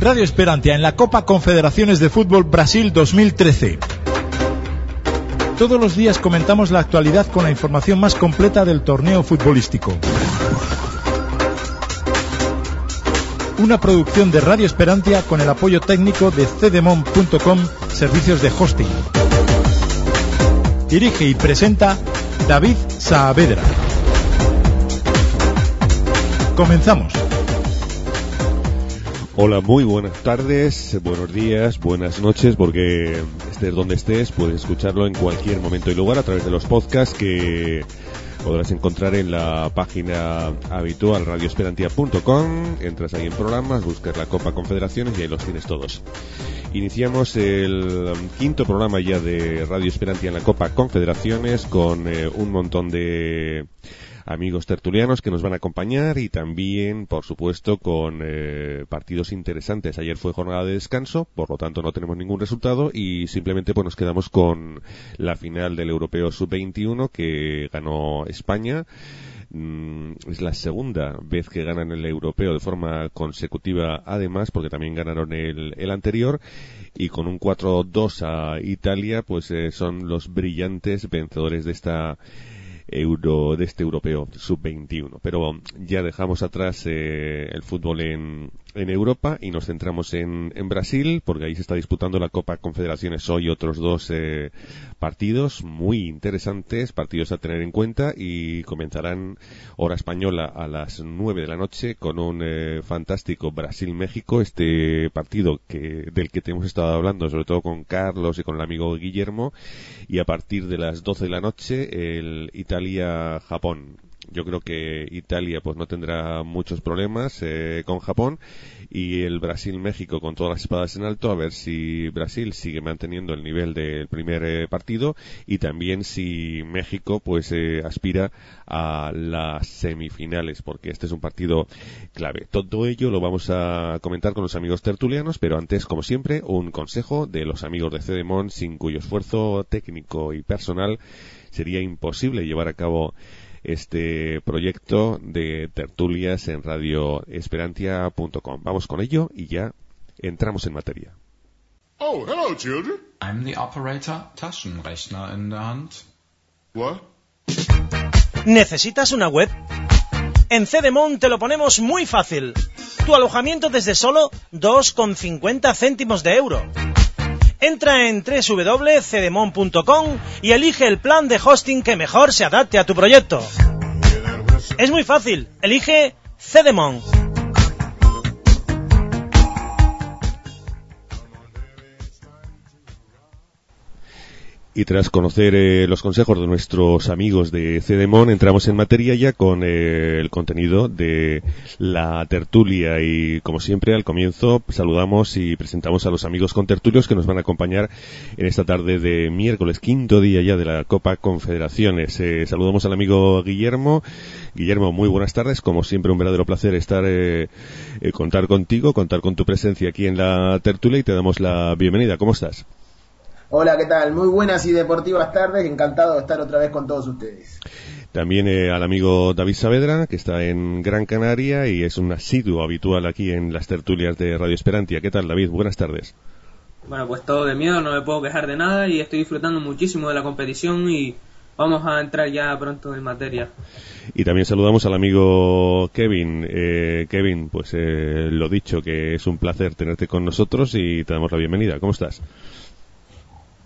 Radio Esperantia en la Copa Confederaciones de Fútbol Brasil 2013. Todos los días comentamos la actualidad con la información más completa del torneo futbolístico. Una producción de Radio Esperantia con el apoyo técnico de cdemon.com, servicios de hosting. Dirige y presenta David Saavedra. Comenzamos. Hola, muy buenas tardes, buenos días, buenas noches, porque estés donde estés, puedes escucharlo en cualquier momento y lugar a través de los podcasts que podrás encontrar en la página habitual radioesperantia.com. Entras ahí en programas, buscas la Copa Confederaciones y ahí los tienes todos. Iniciamos el quinto programa ya de Radio Esperantia en la Copa Confederaciones con eh, un montón de amigos tertulianos que nos van a acompañar y también, por supuesto, con eh, partidos interesantes. Ayer fue jornada de descanso, por lo tanto no tenemos ningún resultado y simplemente pues nos quedamos con la final del Europeo Sub-21 que ganó España mm, es la segunda vez que ganan el europeo de forma consecutiva, además, porque también ganaron el, el anterior, y con un 4-2 a Italia, pues eh, son los brillantes vencedores de esta euro de este europeo sub-21. Pero ya dejamos atrás eh, el fútbol en, en Europa y nos centramos en, en, Brasil, porque ahí se está disputando la Copa Confederaciones hoy otros dos eh, partidos muy interesantes, partidos a tener en cuenta y comenzarán hora española a las 9 de la noche con un eh, fantástico Brasil-México, este partido que, del que te hemos estado hablando, sobre todo con Carlos y con el amigo Guillermo, y a partir de las 12 de la noche el Italia-Japón yo creo que Italia pues no tendrá muchos problemas eh, con Japón y el Brasil-México con todas las espadas en alto a ver si Brasil sigue manteniendo el nivel del primer eh, partido y también si México pues eh, aspira a las semifinales porque este es un partido clave. Todo ello lo vamos a comentar con los amigos tertulianos pero antes como siempre un consejo de los amigos de Cedemon sin cuyo esfuerzo técnico y personal sería imposible llevar a cabo este proyecto de tertulias en radioesperantia.com. Vamos con ello y ya entramos en materia. Oh, hello, children. I'm the operator, Taschenrechner in der Hand. What? ¿Necesitas una web? En Cedemon te lo ponemos muy fácil. Tu alojamiento desde solo 2,50 céntimos de euro. Entra en www.cedemon.com y elige el plan de hosting que mejor se adapte a tu proyecto. Es muy fácil, elige Cedemon. Y tras conocer eh, los consejos de nuestros amigos de Cedemon, entramos en materia ya con eh, el contenido de la tertulia. Y como siempre, al comienzo saludamos y presentamos a los amigos con tertulios que nos van a acompañar en esta tarde de miércoles, quinto día ya de la Copa Confederaciones. Eh, saludamos al amigo Guillermo. Guillermo, muy buenas tardes. Como siempre, un verdadero placer estar, eh, eh, contar contigo, contar con tu presencia aquí en la tertulia y te damos la bienvenida. ¿Cómo estás? Hola, ¿qué tal? Muy buenas y deportivas tardes. Encantado de estar otra vez con todos ustedes. También eh, al amigo David Saavedra, que está en Gran Canaria y es un asiduo habitual aquí en las tertulias de Radio Esperantia. ¿Qué tal, David? Buenas tardes. Bueno, pues todo de miedo, no me puedo quejar de nada y estoy disfrutando muchísimo de la competición y vamos a entrar ya pronto en materia. Y también saludamos al amigo Kevin. Eh, Kevin, pues eh, lo dicho, que es un placer tenerte con nosotros y te damos la bienvenida. ¿Cómo estás?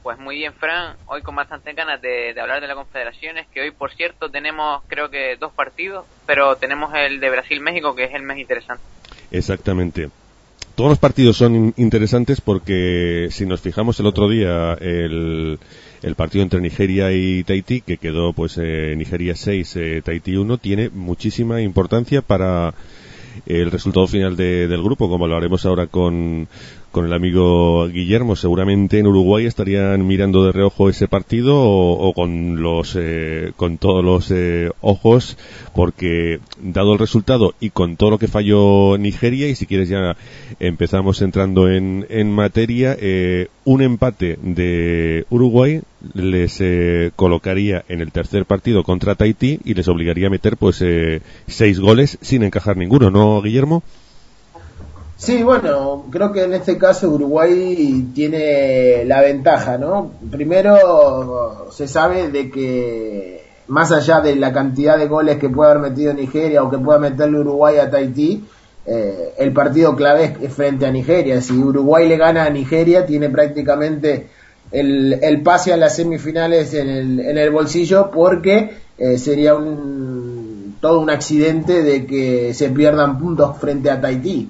Pues muy bien, Fran. Hoy con bastantes ganas de, hablar de las confederaciones, que hoy, por cierto, tenemos creo que dos partidos, pero tenemos el de Brasil-México, que es el más interesante. Exactamente. Todos los partidos son interesantes porque si nos fijamos el otro día, el, el partido entre Nigeria y Tahití, que quedó pues eh, Nigeria 6, eh, Tahití 1, tiene muchísima importancia para el resultado final de, del grupo, como lo haremos ahora con, con el amigo Guillermo. Seguramente en Uruguay estarían mirando de reojo ese partido o, o con los eh, con todos los eh, ojos, porque dado el resultado y con todo lo que falló Nigeria y si quieres ya empezamos entrando en, en materia, eh, un empate de Uruguay les eh, colocaría en el tercer partido contra Tahití y les obligaría a meter pues eh, seis goles sin encajar ninguno, ¿no, Guillermo? Sí, bueno, creo que en este caso Uruguay tiene la ventaja, ¿no? Primero se sabe de que más allá de la cantidad de goles que puede haber metido Nigeria o que pueda meterle Uruguay a Tahití, eh, el partido clave es frente a Nigeria. Si Uruguay le gana a Nigeria, tiene prácticamente el, el pase a las semifinales en el, en el bolsillo porque eh, sería un, todo un accidente de que se pierdan puntos frente a Tahití.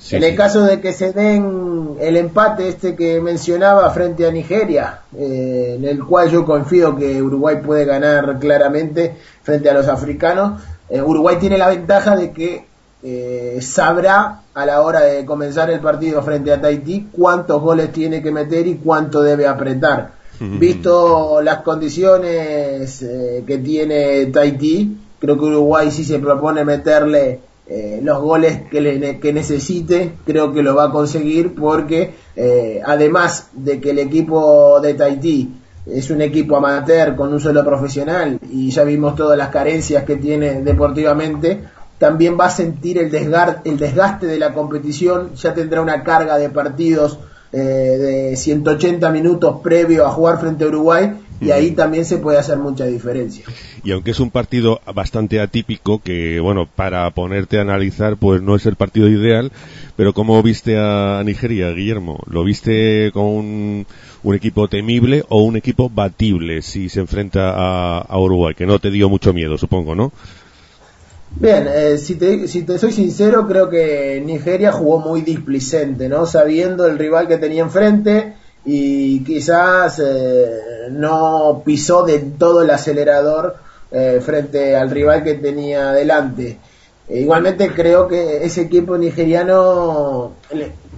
Sí, en el sí. caso de que se den el empate este que mencionaba frente a Nigeria, eh, en el cual yo confío que Uruguay puede ganar claramente frente a los africanos, eh, Uruguay tiene la ventaja de que eh, sabrá a la hora de comenzar el partido frente a Tahití cuántos goles tiene que meter y cuánto debe apretar. Visto las condiciones que tiene Tahití, creo que Uruguay si se propone meterle eh, los goles que, le- que necesite, creo que lo va a conseguir porque eh, además de que el equipo de Tahití es un equipo amateur con un solo profesional y ya vimos todas las carencias que tiene deportivamente, también va a sentir el, el desgaste de la competición, ya tendrá una carga de partidos eh, de 180 minutos previo a jugar frente a Uruguay y ahí también se puede hacer mucha diferencia. Y aunque es un partido bastante atípico, que bueno, para ponerte a analizar, pues no es el partido ideal, pero ¿cómo viste a Nigeria, Guillermo? ¿Lo viste con un, un equipo temible o un equipo batible si se enfrenta a, a Uruguay? Que no te dio mucho miedo, supongo, ¿no? Bien, eh, si, te, si te soy sincero, creo que Nigeria jugó muy displicente, ¿no? Sabiendo el rival que tenía enfrente y quizás eh, no pisó de todo el acelerador eh, frente al rival que tenía delante. Eh, igualmente creo que ese equipo nigeriano,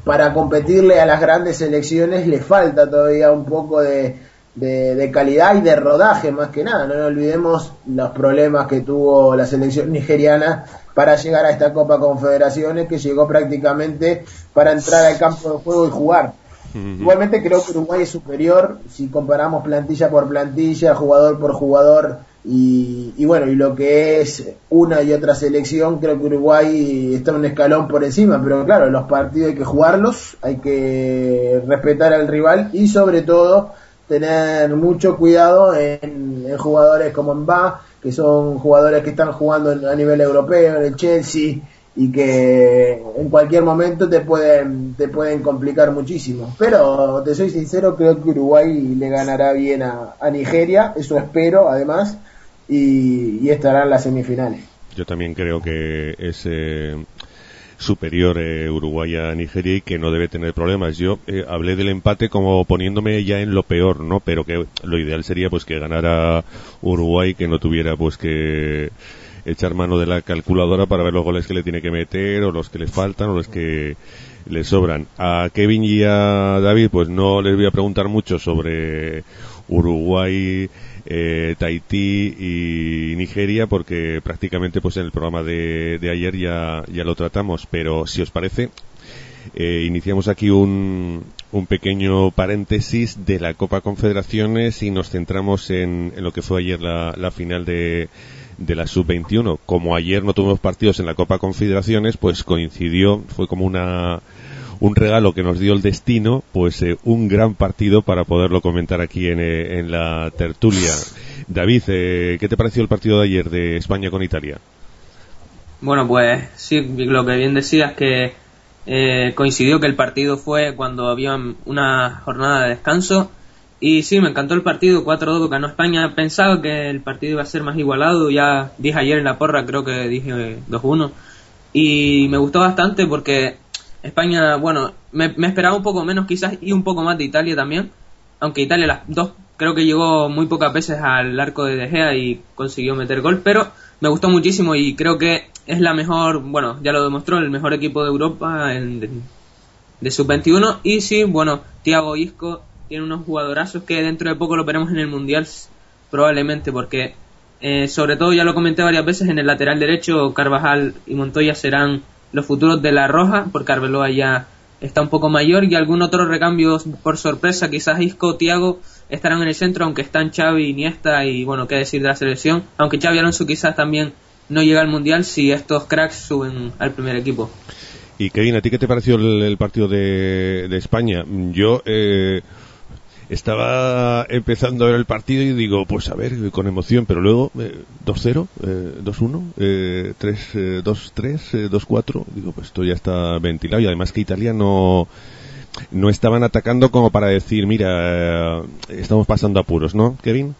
para competirle a las grandes selecciones, le falta todavía un poco de, de, calidad y de rodaje más que nada. No olvidemos los problemas que tuvo la selección nigeriana para llegar a esta Copa Confederaciones, que llegó prácticamente para entrar al campo de juego y jugar. Igualmente creo que Uruguay es superior si comparamos plantilla por plantilla, jugador por jugador y, y bueno, y lo que es una y otra selección, creo que Uruguay está un escalón por encima, pero claro, los partidos hay que jugarlos, hay que respetar al rival y sobre todo tener mucho cuidado en, jugadores como Mba, que son jugadores que están jugando a nivel europeo, en el Chelsea, y que en cualquier momento te pueden te pueden complicar muchísimo. Pero te soy sincero, creo que Uruguay le ganará bien a, Nigeria, eso espero además, y, y estará en las semifinales. Yo también creo que es eh, superior eh, Uruguay a Nigeria y que no debe tener problemas. Yo eh, hablé del empate como poniéndome ya en lo peor, ¿no? Pero que lo ideal sería pues que ganara Uruguay, que no tuviera pues que echar mano de la calculadora para ver los goles que le tiene que meter o los que le faltan o los que le sobran. A Kevin y a David pues no les voy a preguntar mucho sobre Uruguay, eh, Tahití y Nigeria porque prácticamente pues en el programa de, de ayer ya, ya lo tratamos pero si os parece eh, iniciamos aquí un, un pequeño paréntesis de la Copa Confederaciones y nos centramos en, lo que fue ayer la final de, de la Sub-21. Como ayer no tuvimos partidos en la Copa Confederaciones, pues coincidió, fue como una, un regalo que nos dio el destino, pues eh, un gran partido para poderlo comentar aquí en, eh, en la tertulia. David, eh, ¿qué te pareció el partido de ayer de España con Italia? Bueno, pues sí, lo que bien decías que eh, coincidió que el partido fue cuando había una jornada de descanso. Y sí, me encantó el partido, 4-2 ganó España. Pensaba que el partido iba a ser más igualado, ya dije ayer en la porra, creo que dije 2-1. Y me gustó bastante porque España, bueno, me, me esperaba un poco menos quizás y un poco más de Italia también. Aunque Italia las dos creo que llegó muy pocas veces al arco de De Gea y consiguió meter gol, pero me gustó muchísimo y creo que es la mejor, bueno, ya lo demostró, el mejor equipo de Europa en, de, de sub-21 y sí, bueno, Thiago Isco tiene unos jugadorazos que dentro de poco lo veremos en el Mundial probablemente porque eh, sobre todo ya lo comenté varias veces en el lateral derecho Carvajal y Montoya serán los futuros de la Roja porque Arbeloa ya está un poco mayor y algún otro recambio por sorpresa quizás Isco Thiago estarán en el centro aunque están Xavi Iniesta y bueno qué decir de la selección aunque Xavi Alonso quizás también no llega al mundial si estos cracks suben al primer equipo Y Kevin, ¿a ti qué te pareció el, el partido de, de España? Yo eh, estaba empezando el partido y digo, pues a ver, con emoción, pero luego eh, 2-0, eh, 2-1, eh, 3, eh, 2-3, eh, 2-4, digo, pues esto ya está ventilado y además que Italia no no estaban atacando como para decir, mira, eh, estamos pasando apuros, ¿no, Kevin?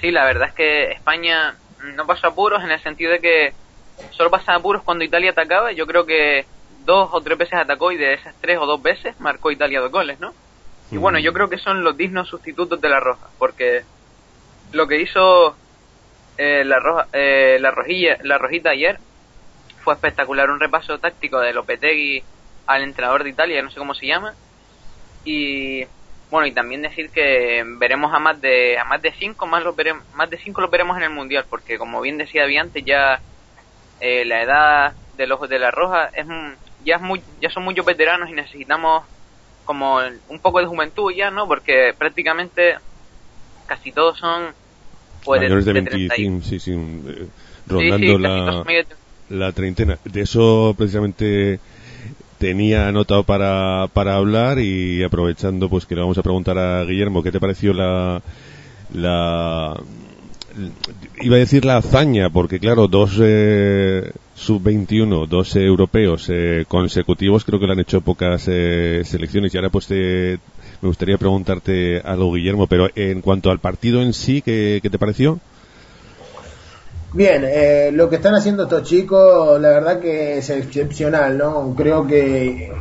Sí, la verdad es que España no pasó apuros en el sentido de que solo pasaba apuros cuando Italia atacaba. Yo creo que dos o tres veces atacó y de esas tres o dos veces marcó Italia dos goles, ¿no? Y bueno, yo creo que son los dignos sustitutos de la Roja, porque lo que hizo eh, la, roja, eh, la, rojilla, la Rojita ayer fue espectacular, un repaso táctico de Lopetegui al entrenador de Italia, no sé cómo se llama, y bueno, y también decir que veremos a más de a más de cinco más los veremos, más de cinco los veremos en el mundial, porque como bien decía antes ya eh, la edad de los de la Roja es ya es muy ya son muchos veteranos y necesitamos como un poco de juventud ya, ¿no? Porque prácticamente casi todos son pues Mayores de 30 y- 25, sí, sí, eh, Sí, rondando sí, casi la, de- la treintena. De eso precisamente tenía anotado para, para hablar y aprovechando pues que le vamos a preguntar a Guillermo qué te pareció la la iba a decir la hazaña porque claro dos eh, sub 21 dos eh, europeos eh, consecutivos. Creo que lo han hecho pocas eh, selecciones. Y ahora pues me gustaría preguntarte algo Guillermo pero en cuanto al partido en sí qué, qué te pareció Bien, eh, lo que están haciendo estos chicos, la verdad que es excepcional, ¿no? Creo que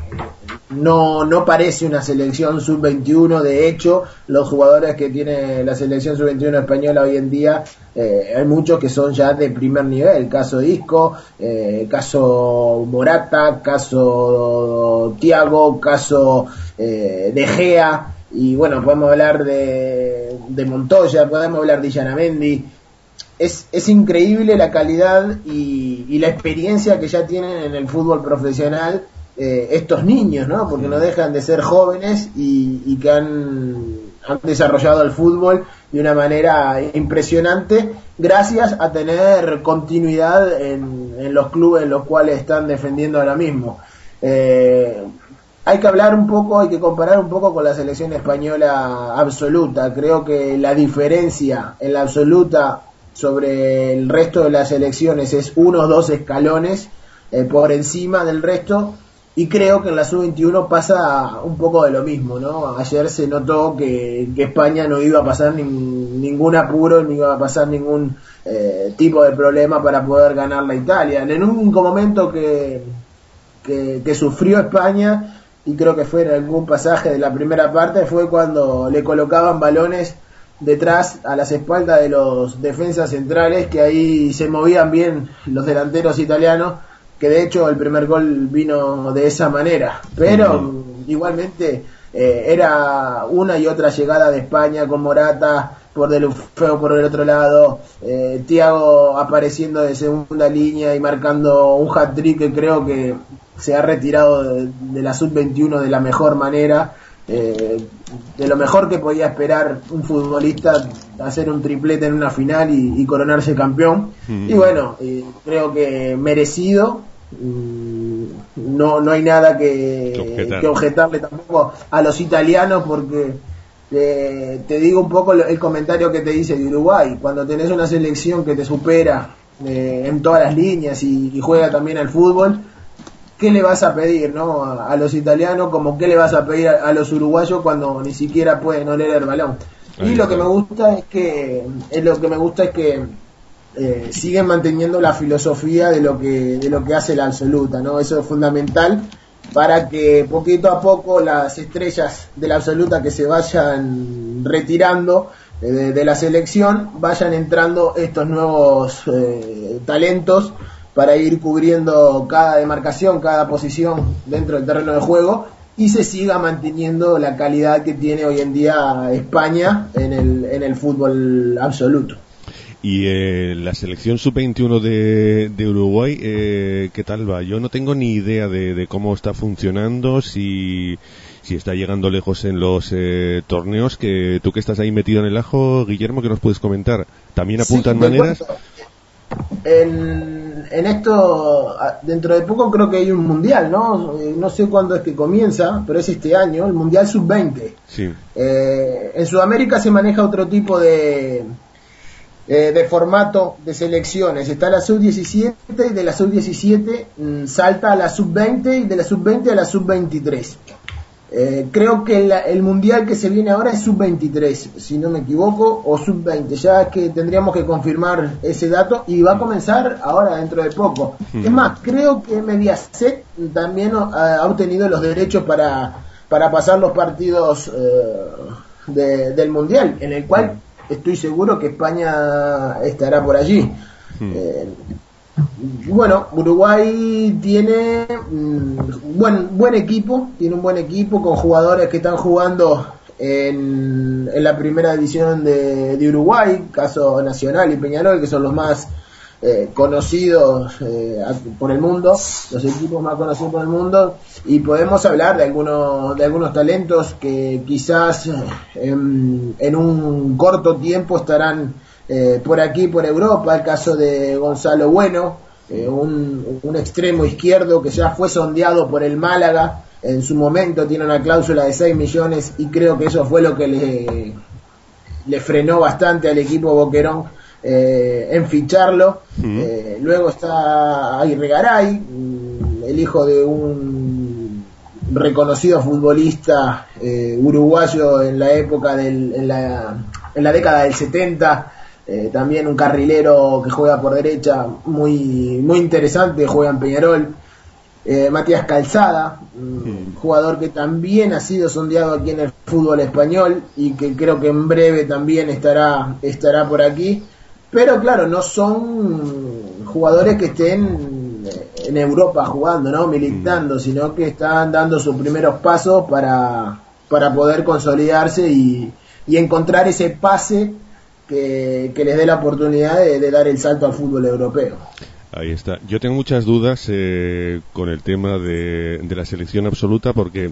no, no parece una selección sub-21, de hecho, los jugadores que tiene la selección sub-21 española hoy en día, eh, hay muchos que son ya de primer nivel, caso Isco, eh, caso Morata, caso Tiago, caso eh, De Gea, y bueno, podemos hablar de, de Montoya, podemos hablar de Yanamendi, es, es increíble la calidad y, y la experiencia que ya tienen en el fútbol profesional eh, estos niños, ¿no? Porque no dejan de ser jóvenes y, que han, han desarrollado el fútbol de una manera impresionante gracias a tener continuidad en, en los clubes en los cuales están defendiendo ahora mismo. Eh, hay que hablar un poco, hay que comparar un poco con la selección española absoluta. Creo que la diferencia en la absoluta sobre el resto de las selecciones es uno o dos escalones eh, por encima del resto y creo que en la sub-21 pasa un poco de lo mismo, ¿no? Ayer se notó que, España no iba a pasar nin- ningún apuro, no iba a pasar ningún eh, tipo de problema para poder ganar la Italia. En el único momento que, que, que sufrió España, y creo que fue en algún pasaje de la primera parte, fue cuando le colocaban balones detrás a las espaldas de los defensas centrales, que ahí se movían bien los delanteros italianos, que de hecho el primer gol vino de esa manera. Pero mm, igualmente eh, era una y otra llegada de España con Morata por Delufeo por el otro lado, eh, Tiago apareciendo de segunda línea y marcando un hat-trick que creo que se ha retirado de, de la sub-21 de la mejor manera. Eh, de lo mejor que podía esperar un futbolista hacer un triplete en una final y, y coronarse campeón. Mm. Y bueno, eh, creo que merecido. Mm, No, no hay nada Que que, objetar. que objetarle tampoco a los italianos porque eh, te digo un poco el comentario que te dice de Uruguay. Cuando tenés una selección que te supera eh, en todas las líneas y, y juega también al fútbol, ¿qué le vas a pedir no a, a los italianos como qué le vas a pedir a, a los uruguayos cuando ni siquiera pueden oler el balón? Ahí Y lo que me gusta es que es lo que me gusta es que eh, siguen manteniendo la filosofía de lo que de lo que hace la absoluta, ¿no? Eso es fundamental para que poquito a poco las estrellas de la absoluta que se vayan retirando eh, de, de la selección vayan entrando estos nuevos eh, talentos para ir cubriendo cada demarcación, cada posición dentro del terreno de juego y se siga manteniendo la calidad que tiene hoy en día España en el, en el fútbol absoluto. Y eh, la selección sub-21 de, de Uruguay, eh, ¿qué tal va? Yo no tengo ni idea de, de cómo está funcionando, si, si está llegando lejos en los eh, torneos, que tú que estás ahí metido en el ajo, Guillermo, que nos puedes comentar? ¿También apuntan Sí, maneras? cuento. En, en esto, dentro de poco creo que hay un mundial, ¿no? Eh, No sé cuándo es que comienza, pero es este año, el mundial sub-20. Sí. Eh, en Sudamérica se maneja otro tipo de, eh, de formato de selecciones. Está la sub-17 y de la sub-17 mm, salta a la sub-20 y de la sub-20 a la sub-23. Eh, creo que la- el mundial que se viene ahora es sub-23, si no me equivoco, o sub-20. Ya es que tendríamos que confirmar ese dato y va a comenzar ahora dentro de poco. Mm. Es más, creo que Mediaset también ha, ha obtenido los derechos para, para pasar los partidos eh, de- del mundial, en el cual estoy seguro que España estará por allí. Eh, bueno, Uruguay tiene mm, buen buen equipo, tiene un buen equipo con jugadores que están jugando en, la primera división de, Uruguay, caso Nacional y Peñarol, que son los más eh, conocidos eh, por el mundo, los equipos más conocidos por el mundo, y podemos hablar de algunos de algunos talentos que quizás eh, en, en un corto tiempo estarán eh, por aquí, por Europa, el caso de Gonzalo Bueno, eh, un, un extremo izquierdo que ya fue sondeado por el Málaga, en su momento tiene una cláusula de 6 millones y creo que eso fue lo que le, le frenó bastante al equipo Boquerón eh, en ficharlo. Eh, luego está Aguirre mm, el hijo de un reconocido futbolista eh, uruguayo en la época del, en la, en la década del 70. Eh, también un carrilero que juega por derecha muy muy interesante, juega en Peñarol. Eh, Matías Calzada, mm, jugador que también ha sido sondeado aquí en el fútbol español y que creo que en breve también estará, estará por aquí. Pero claro, no son jugadores que estén en Europa jugando, ¿no? Militando, sino que están dando sus primeros pasos para, para poder consolidarse y, y encontrar ese pase que, que les dé la oportunidad de, de dar el salto al fútbol europeo. Ahí está. Yo tengo muchas dudas eh, con el tema de, de la selección absoluta porque,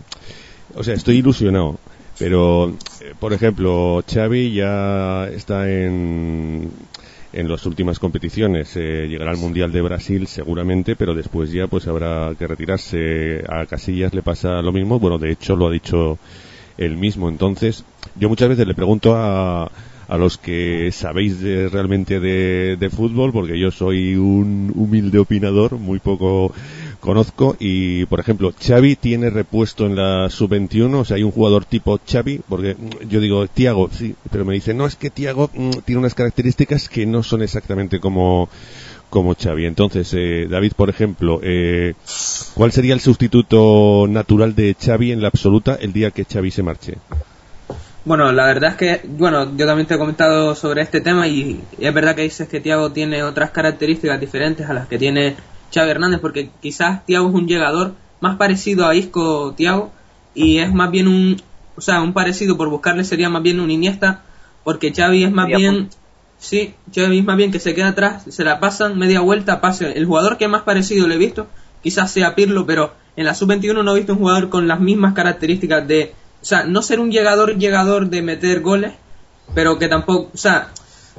o sea, estoy ilusionado. Pero, eh, por ejemplo, Xavi ya está en, en las últimas competiciones. Eh, llegará al Mundial de Brasil seguramente, pero después ya pues habrá que retirarse. A Casillas le pasa lo mismo. Bueno, de hecho lo ha dicho él mismo. Entonces, yo muchas veces le pregunto a, a los que sabéis de- realmente de, de fútbol, porque yo soy un humilde opinador, muy poco conozco, y por ejemplo, Xavi tiene repuesto en la sub-21, o sea, hay un jugador tipo Xavi, porque mm, yo digo, Tiago, sí, pero me dice, no, es que Tiago mm, tiene unas características que no son exactamente como como Xavi. Entonces, eh, David, por ejemplo, eh, ¿cuál sería el sustituto natural de Xavi en la absoluta el día que Xavi se marche? Bueno, la verdad es que, bueno, yo también te he comentado sobre este tema y es verdad que dices que Tiago tiene otras características diferentes a las que tiene Xavi Hernández, porque quizás Tiago es un llegador más parecido a Isco Tiago y es más bien un, o sea, un parecido por buscarle sería más bien un Iniesta, porque Xavi es más Media bien, punta. sí, Xavi es más bien que se queda atrás, se la pasan media vuelta, pase. El jugador que más parecido le he visto, quizás sea Pirlo, pero en la sub-21 no he visto un jugador con las mismas características de, o sea, no ser un llegador, llegador de meter goles, pero que tampoco, o sea,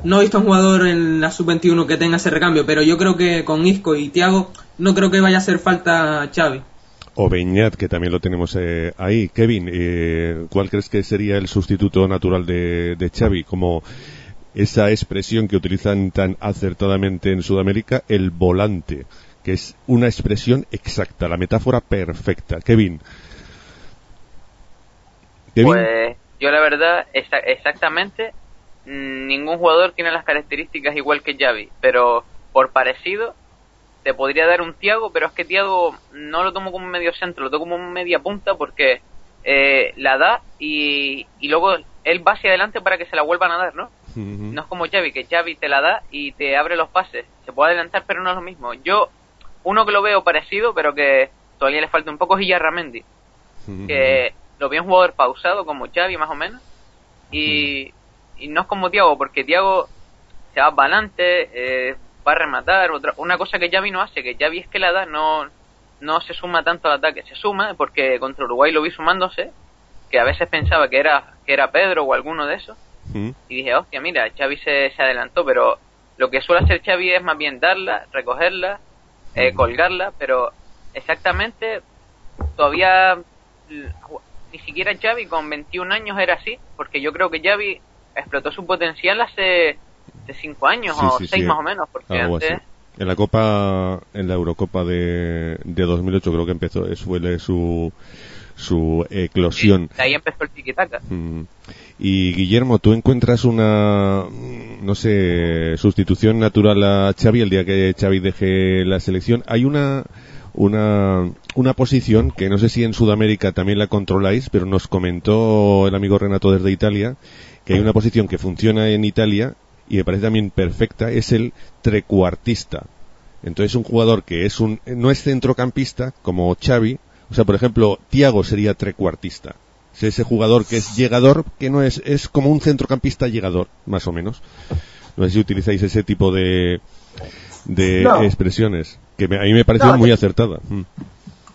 no he visto un jugador en la sub-21 que tenga ese recambio, pero yo creo que con Isco y Thiago no creo que vaya a hacer falta Xavi. O Beñat, que también lo tenemos eh, ahí. Kevin, eh, ¿cuál crees que sería el sustituto natural de, de Xavi? Como esa expresión que utilizan tan acertadamente en Sudamérica, el volante, que es una expresión exacta, la metáfora perfecta. Kevin. Pues yo la verdad, exa- exactamente, mm, ningún jugador tiene las características igual que Xavi, pero por parecido te podría dar un Tiago, pero es que Tiago no lo tomo como un medio centro, lo tomo como un media punta porque eh, la da y, y luego él va hacia adelante para que se la vuelvan a dar, ¿no? No es como Xavi, que Xavi te la da y te abre los pases. Se puede adelantar, pero no es lo mismo. Yo, uno que lo veo parecido, pero que todavía le falta un poco, es Yarramendi Ujú. que lo veo un jugador pausado como Xavi más o menos. Y, y no es como Tiago porque Tiago se va para adelante eh, va a rematar otra una cosa que Xavi no hace que Xavi es que la da no no se suma tanto al ataque se suma porque contra Uruguay lo vi sumándose que a veces pensaba que era que era Pedro o alguno de esos. Ujú. y dije hostia mira Xavi se, se adelantó pero Lo que suele hacer Xavi es más bien darla, recogerla, eh, colgarla, pero exactamente todavía ni siquiera Xavi con 21 años era así, porque yo creo que Xavi explotó su potencial hace, hace 5 años Sí, o sí, 6 sí. más o menos, porque Algo antes... así. En la Copa, en la Eurocopa de, de 2008 creo que empezó, eh, fue su, su eclosión. ahí empezó el tiquitaca. Mm. Y Guillermo, ¿tú encuentras una, mm, no sé, sustitución natural a Xavi el día que Xavi deje la selección? Hay una, una, una posición que no sé si en Sudamérica también la controláis, pero nos comentó el amigo Renato desde Italia que hay una posición que funciona en Italia y me parece también perfecta, es el trecuartista. Entonces un jugador que es un, no es centrocampista como Xavi, o sea, por ejemplo, Tiago sería trecuartista. Es ese jugador que es llegador, que no es, es como un centrocampista llegador, más o menos. No sé si utilizáis ese tipo de, de No. expresiones, que me- a mí me pareció No, muy acertada. Mm.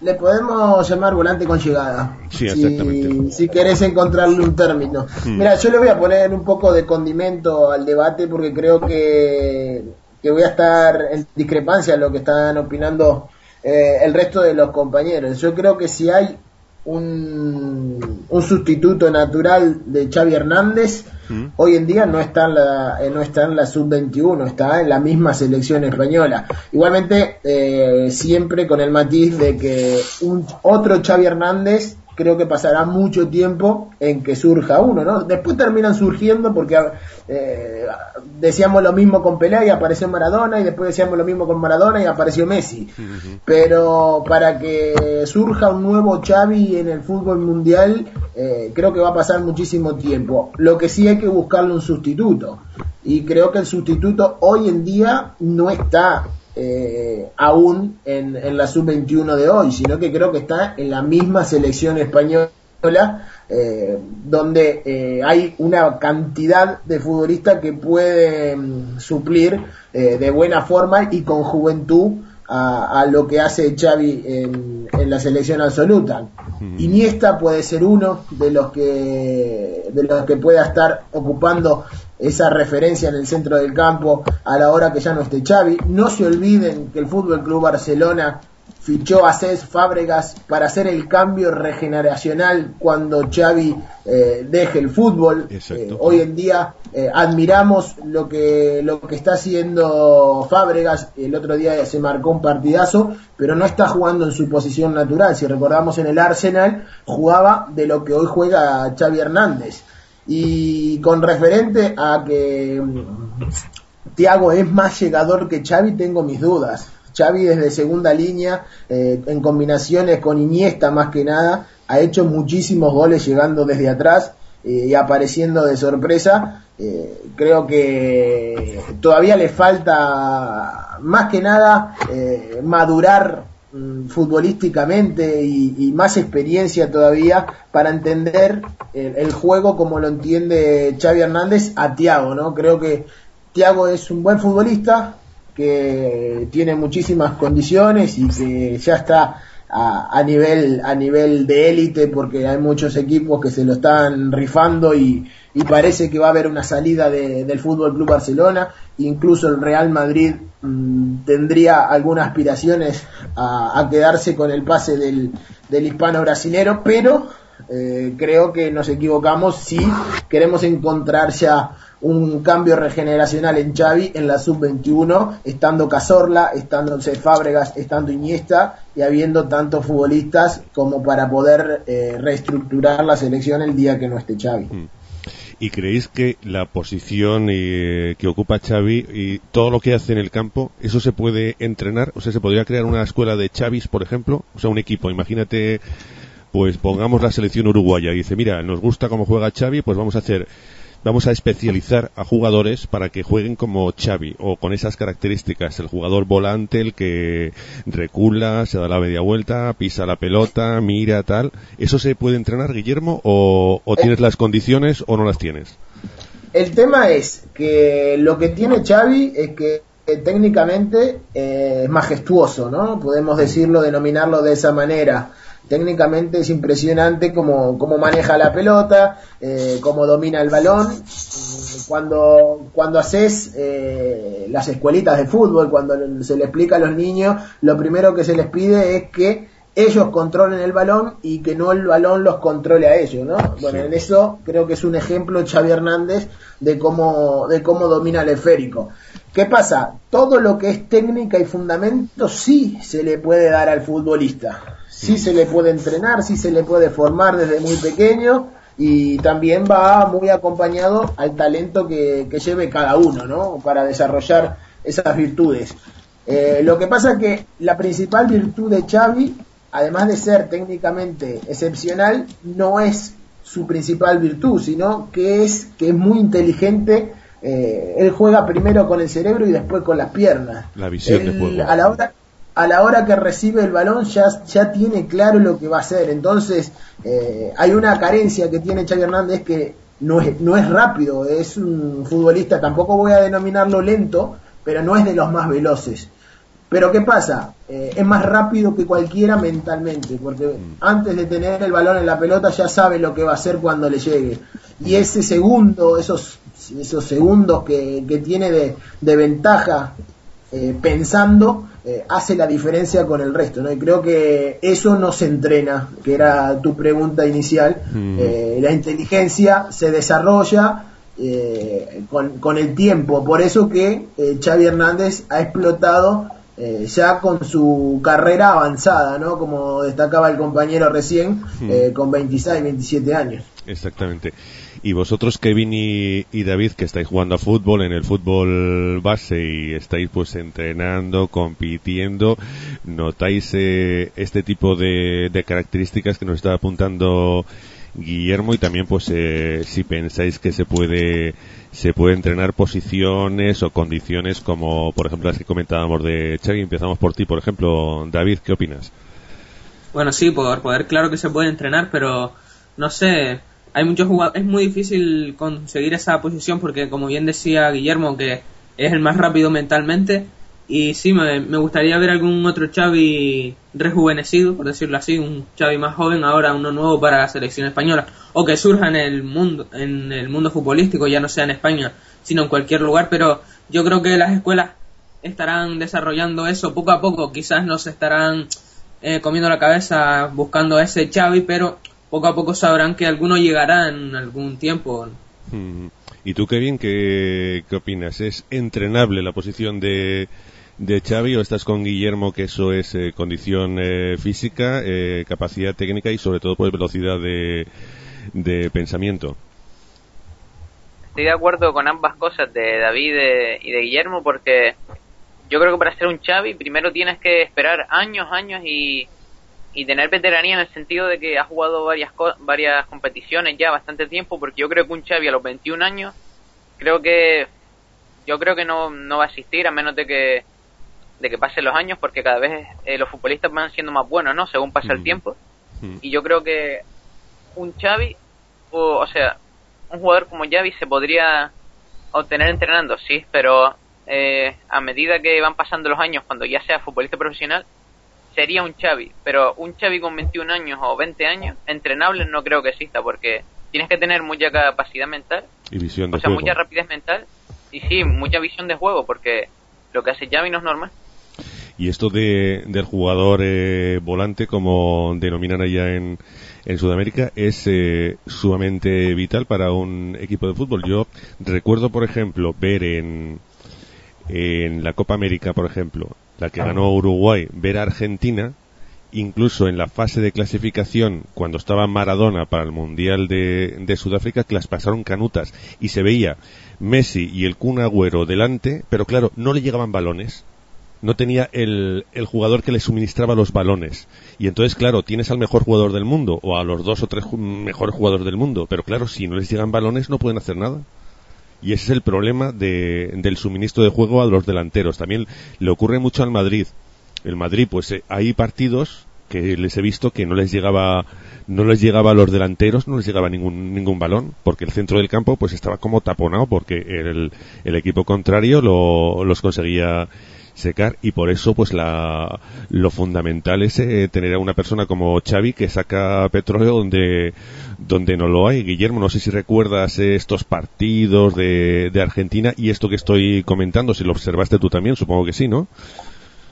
Le podemos llamar volante con llegada. Sí, Si- exactamente. Si, querés encontrarle un término. Hmm. Mira, yo le voy a poner un poco de condimento al debate porque creo que, que voy a estar en discrepancia en lo que están opinando eh, el resto de los compañeros. Yo creo que si hay un, un sustituto natural de Xavi Hernández, Mm. hoy en día no está en la, eh, no está en la sub-21, está en la misma selección española. Igualmente, eh, siempre con el matiz de que un otro Xavi Hernández creo que pasará mucho tiempo en que surja uno, ¿no? Después terminan surgiendo porque eh, decíamos lo mismo con Pelé y apareció Maradona y después decíamos lo mismo con Maradona y apareció Messi. Pero para que surja un nuevo Xavi en el fútbol mundial, eh, creo que va a pasar muchísimo tiempo. Lo que sí hay que buscarle un sustituto. Y creo que el sustituto hoy en día no está eh, aún en, en la sub-21 de hoy, sino que creo que está en la misma selección española, eh, donde eh, hay una cantidad de futbolistas que pueden suplir eh, de buena forma y con juventud a, a lo que hace Xavi en, en la selección absoluta. Iniesta puede ser uno de los que de los que pueda estar ocupando esa referencia en el centro del campo a la hora que ya no esté Xavi. No se olviden que el Fútbol Club Barcelona fichó a Cés Fábregas para hacer el cambio regeneracional cuando Xavi eh, deje el fútbol. Eh, hoy en día eh, admiramos lo que lo que está haciendo Fábregas. El otro día se marcó un partidazo, pero no está jugando en su posición natural. Si recordamos en el Arsenal jugaba de lo que hoy juega Xavi Hernández. Y con referente a que mm, Tiago es más llegador que Xavi, tengo mis dudas. Xavi desde segunda línea, eh, en combinaciones con Iniesta más que nada, ha hecho muchísimos goles llegando desde atrás eh, y apareciendo de sorpresa. Eh, creo que todavía le falta más que nada madurar mm, futbolísticamente y, más experiencia todavía para entender el, el juego como lo entiende Xavi Hernández a Tiago, ¿no? Creo que Tiago es un buen futbolista, que tiene muchísimas condiciones y que ya está a, a nivel a nivel de élite porque hay muchos equipos que se lo están rifando y, y parece que va a haber una salida de- del Fútbol Club Barcelona incluso el Real Madrid mm, tendría algunas aspiraciones a, a quedarse con el pase del, del hispano brasilero pero eh, creo que nos equivocamos si queremos encontrar ya un cambio regeneracional en Xavi en la sub-21, estando Cazorla, estando Cés Fábregas, estando Iniesta y habiendo tantos futbolistas como para poder eh, reestructurar la selección el día que no esté Xavi. ¿Y creéis que la posición eh, que ocupa Xavi y todo lo que hace en el campo, eso se puede entrenar? O sea, ¿se podría crear una escuela de Xavis, por ejemplo? O sea, un equipo, imagínate, pues pongamos la selección uruguaya y dice, mira, nos gusta cómo juega Xavi, pues vamos a hacer, vamos a especializar a jugadores para que jueguen como Xavi o con esas características. El jugador volante, el que recula, se da la media vuelta, pisa la pelota, mira, tal. ¿Eso se puede entrenar, Guillermo? ¿O, o tienes las condiciones o no las tienes? El tema es que lo que tiene Xavi es que eh, técnicamente eh, es majestuoso, ¿no? Podemos decirlo, denominarlo de esa manera. Técnicamente es impresionante cómo, cómo maneja la pelota, eh, cómo domina el balón. Cuando, cuando haces eh, las escuelitas de fútbol, cuando se le explica a los niños, lo primero que se les pide es que ellos controlen el balón y que no el balón los controle a ellos, ¿no? Bueno, en eso creo que es un ejemplo Xavi Hernández de cómo, de cómo domina el esférico. ¿Qué pasa? Todo lo que es técnica y fundamento sí se le puede dar al futbolista. Sí se le puede entrenar, sí se le puede formar desde muy pequeño y también va muy acompañado al talento que, que lleve cada uno, ¿no? Para desarrollar esas virtudes. Eh, lo que pasa es que la principal virtud de Xavi además de ser técnicamente excepcional, no es su principal virtud, sino que es que es muy inteligente. Eh, él juega primero con el cerebro y después con las piernas. La visión de juego. A la hora a la hora que recibe el balón ya, ya tiene claro lo que va a hacer. Entonces, eh, hay una carencia que tiene Xavi Hernández que no es, no es rápido, es un futbolista, tampoco voy a denominarlo lento, pero no es de los más veloces. Pero ¿qué pasa? Eh, es más rápido que cualquiera mentalmente, porque Mm. antes de tener el balón en la pelota ya sabe lo que va a hacer cuando le llegue. Y ese segundo, esos, esos segundos que, que tiene de, de ventaja eh, pensando, eh, hace la diferencia con el resto. ¿no? Y creo que eso no se entrena, que era tu pregunta inicial. Mm. Eh, la inteligencia se desarrolla eh, con, con el tiempo. Por eso que eh, Xavi Hernández ha explotado eh, ya con su carrera avanzada, ¿no? Como destacaba el compañero recién, con 26, 27 años. Exactamente. Y vosotros, Kevin y, David, que estáis jugando a fútbol, en el fútbol base y estáis pues entrenando, compitiendo, ¿notáis eh, este tipo de, características que nos está apuntando Guillermo y también pues eh, si pensáis que se puede se puede entrenar posiciones o condiciones como por ejemplo las que comentábamos de Xavi. Empezamos por ti por ejemplo. David ¿qué opinas? Bueno, sí, por poder, claro que se puede entrenar, pero no sé, hay muchos jugadores, es muy difícil conseguir esa posición porque, como bien decía Guillermo, que es el más rápido mentalmente, y sí, me, gustaría ver algún otro Xavi rejuvenecido, por decirlo así, un Xavi más joven, ahora uno nuevo para la selección española, o que surja en el mundo, en el mundo futbolístico, ya no sea en España, sino en cualquier lugar, pero yo creo que las escuelas estarán desarrollando eso poco a poco, quizás no se estarán eh, comiendo la cabeza buscando a ese Xavi, pero poco a poco sabrán que alguno llegará en algún tiempo. Mm. ¿Y tú, Kevin, qué, qué opinas? ¿Es entrenable la posición de, de Xavi o estás con Guillermo que eso es eh, condición eh, física, eh, capacidad técnica y sobre todo pues velocidad de, de pensamiento? Estoy de acuerdo con ambas cosas de David eh, y de Guillermo porque yo creo que para ser un Xavi primero tienes que esperar años, años y, y tener veteranía en el sentido de que ha jugado varias co- varias competiciones ya bastante tiempo porque yo creo que un Xavi a los 21 años creo que yo creo que no, no va a existir a menos de que de que pasen los años porque cada vez eh, los futbolistas van siendo más buenos, ¿no? Según pasa el tiempo Mm. y yo creo que un Xavi o, o sea un jugador como Xavi se podría obtener entrenando sí pero eh, a medida que van pasando los años cuando ya sea futbolista profesional sería un Xavi pero un Xavi con 21 años o 20 años entrenable no creo que exista porque tienes que tener mucha capacidad mental Y visión de o sea juego. mucha rapidez mental y sí mucha visión de juego porque lo que hace Xavi no es normal Y esto de, del jugador eh, volante, como denominan allá en, en Sudamérica, es eh, sumamente vital para un equipo de fútbol. Yo recuerdo, por ejemplo, ver en, en la Copa América, por ejemplo, la que ganó Uruguay, ver a Argentina, incluso en la fase de clasificación, cuando estaba Maradona para el Mundial de, de Sudáfrica, que las pasaron canutas y se veía Messi y el Kun Agüero delante, pero claro, no le llegaban balones no tenía el, el jugador que le suministraba los balones. Y entonces, claro, tienes al mejor jugador del mundo o a los dos o tres ju- mejores jugadores del mundo. Pero claro, si no les llegan balones no pueden hacer nada. Y ese es el problema de, del suministro de juego a los delanteros. También le ocurre mucho al Madrid. El Madrid, pues eh, hay partidos que les he visto que no les llegaba no les llegaba a los delanteros no les llegaba ningún ningún balón porque el centro del campo pues estaba como taponado porque el, el equipo contrario lo, los conseguía secar y por eso pues la lo fundamental es eh, tener a una persona como Xavi que saca petróleo donde donde no lo hay. Guillermo, no sé si recuerdas estos partidos de, de Argentina y esto que estoy comentando, si lo observaste tú también, supongo que sí, ¿no?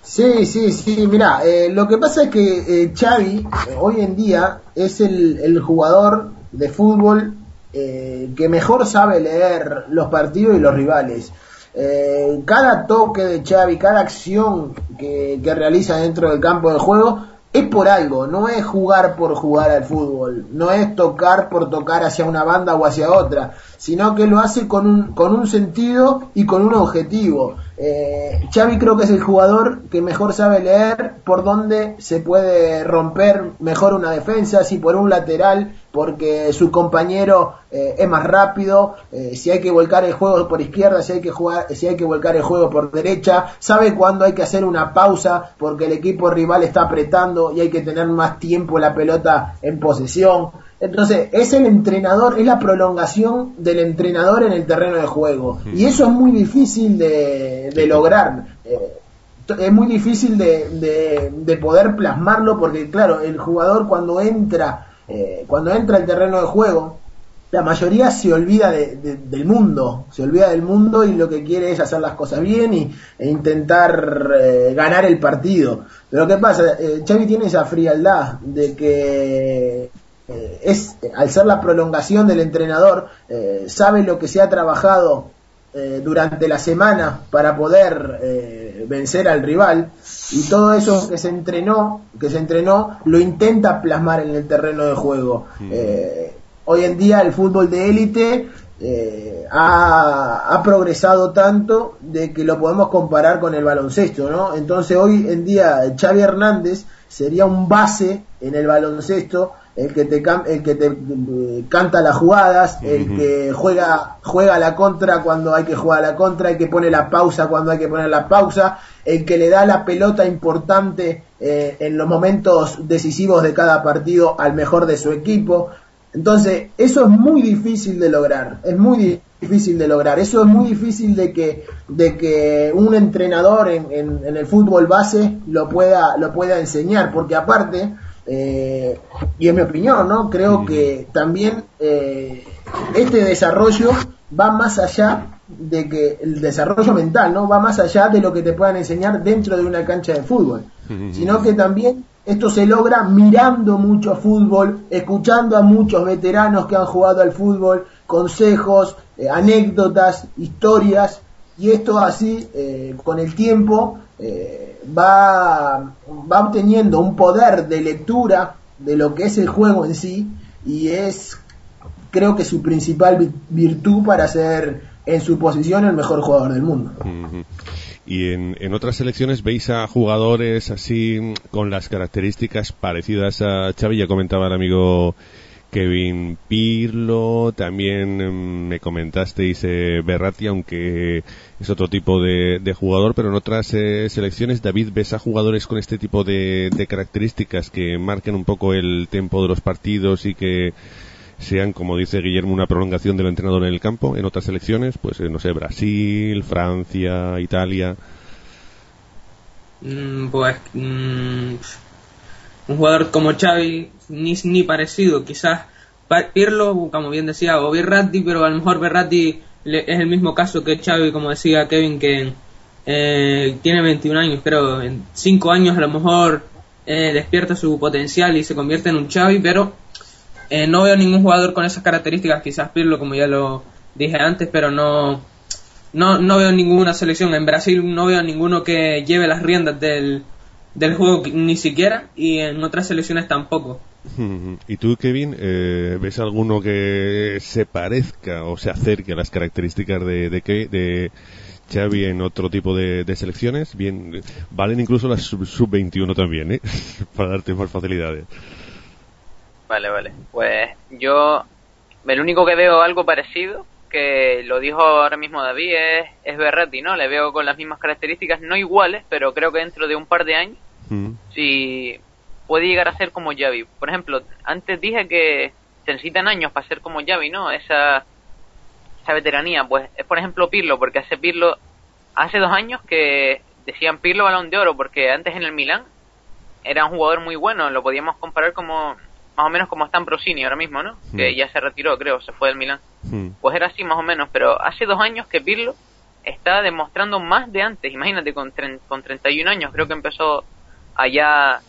Sí, sí, sí, mira, eh, lo que pasa es que eh, Xavi eh, hoy en día es el, el jugador de fútbol eh, que mejor sabe leer los partidos y los rivales. Eh, cada toque de Xavi, cada acción que, que realiza dentro del campo de juego es por algo, no es jugar por jugar al fútbol, no es tocar por tocar hacia una banda o hacia otra, sino que lo hace con un, con un sentido y con un objetivo. Eh, Xavi creo que es el jugador que mejor sabe leer por dónde se puede romper mejor una defensa, si por un lateral, porque su compañero eh, es más rápido, eh, si hay que volcar el juego por izquierda, si hay que jugar, si hay que volcar el juego por derecha, sabe cuándo hay que hacer una pausa porque el equipo rival está apretando y hay que tener más tiempo la pelota en posesión. Entonces, es el entrenador, es la prolongación del entrenador en el terreno de juego. Y eso es muy difícil de, de lograr. Eh, es muy difícil de, de, de, poder plasmarlo porque, claro, el jugador cuando entra, eh, cuando entra al terreno de juego, la mayoría se olvida de, de, del mundo, se olvida del mundo y lo que quiere es hacer las cosas bien y, e intentar eh, ganar el partido. Pero ¿qué pasa? Eh, Xavi tiene esa frialdad de que eh, es al ser la prolongación del entrenador sabe lo que se ha trabajado durante la semana para poder eh, vencer al rival y todo eso que se entrenó que se entrenó lo intenta plasmar en el terreno de juego. Hoy en día el fútbol de élite ha, ha, progresado tanto de que lo podemos comparar con el baloncesto no entonces hoy en día Xavi Hernández sería un base en el baloncesto el que te el que te eh, canta las jugadas, el que juega juega la contra cuando hay que jugar la contra, el que pone la pausa cuando hay que poner la pausa, el que le da la pelota importante eh, en los momentos decisivos de cada partido al mejor de su equipo. Entonces, eso es muy difícil de lograr, es muy difícil de lograr. Eso es muy difícil de que, de que un entrenador en, en, en el fútbol base lo pueda, lo pueda enseñar, porque aparte, eh, y en mi opinión, ¿no? Creo que también eh, este desarrollo va más allá de que el desarrollo mental, ¿no? Va más allá de lo que te puedan enseñar dentro de una cancha de fútbol, sino que también esto se logra mirando mucho fútbol, escuchando a muchos veteranos que han jugado al fútbol, consejos, eh, anécdotas, historias, y esto así, eh, con el tiempo, eh, va, va obteniendo un poder de lectura de lo que es el juego en sí y es creo que su principal virtud para ser en su posición el mejor jugador del mundo. Y en, en, otras selecciones veis a jugadores así con las características parecidas a Xavi, ya comentaba el amigo Kevin Pirlo, también mm, me comentasteis eh, Berratti, aunque es otro tipo de, de jugador, pero en otras eh, selecciones, David, ¿ves a jugadores con este tipo de, de, características que marquen un poco el tempo de los partidos y que sean, como dice Guillermo, una prolongación del entrenador en el campo? En otras selecciones, pues eh, no sé, Brasil, Francia, Italia. Mm, pues mm, un jugador como Xavi ni, ni parecido, quizás Pirlo, como bien decía, o Berratti, pero a lo mejor Berratti es el mismo caso que Xavi, como decía Kevin, que eh, tiene 21 años, pero en 5 años a lo mejor eh, despierta su potencial y se convierte en un Xavi, pero eh, no veo ningún jugador con esas características, quizás Pirlo, como ya lo dije antes, pero no, no, no veo ninguna selección. En Brasil no veo ninguno que lleve las riendas del, del juego ni siquiera y en otras selecciones tampoco. ¿Y tú, Kevin, eh, ves alguno que se parezca o se acerque a las características de, de, de Xavi en otro tipo de, de selecciones? Bien, valen incluso las sub-21 también, ¿eh? Para darte más facilidades. Vale, vale. Pues yo, el único que veo algo parecido, que lo dijo ahora mismo David, es, es Berratti, ¿no? Le veo con las mismas características, no iguales, pero creo que dentro de un par de años, mm. si puede llegar a ser como Xavi. Por ejemplo, antes dije que se necesitan años para ser como Xavi, ¿no? Esa, esa veteranía, pues es por ejemplo Pirlo, porque hace Pirlo, hace dos años que decían Pirlo balón de oro, porque antes en el Milán era un jugador muy bueno, lo podíamos comparar como más o menos como está en Prosini ahora mismo, ¿no? Que Mm. ya se retiró, creo, se fue del Milán. Mm. Pues era así más o menos, pero hace dos años que Pirlo está demostrando más de antes. Imagínate, con, tren- con 31 años creo que empezó allá,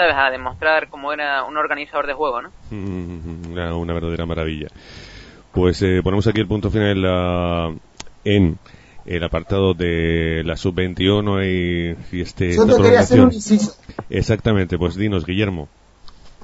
¿sabes?, a demostrar cómo era un organizador de juego, ¿no? Mm, Una, una verdadera maravilla. Pues eh, ponemos aquí el punto final en, la- en el apartado de la sub-21 y, y este Yo te quería hacer un inciso. Exactamente, pues dinos, Guillermo.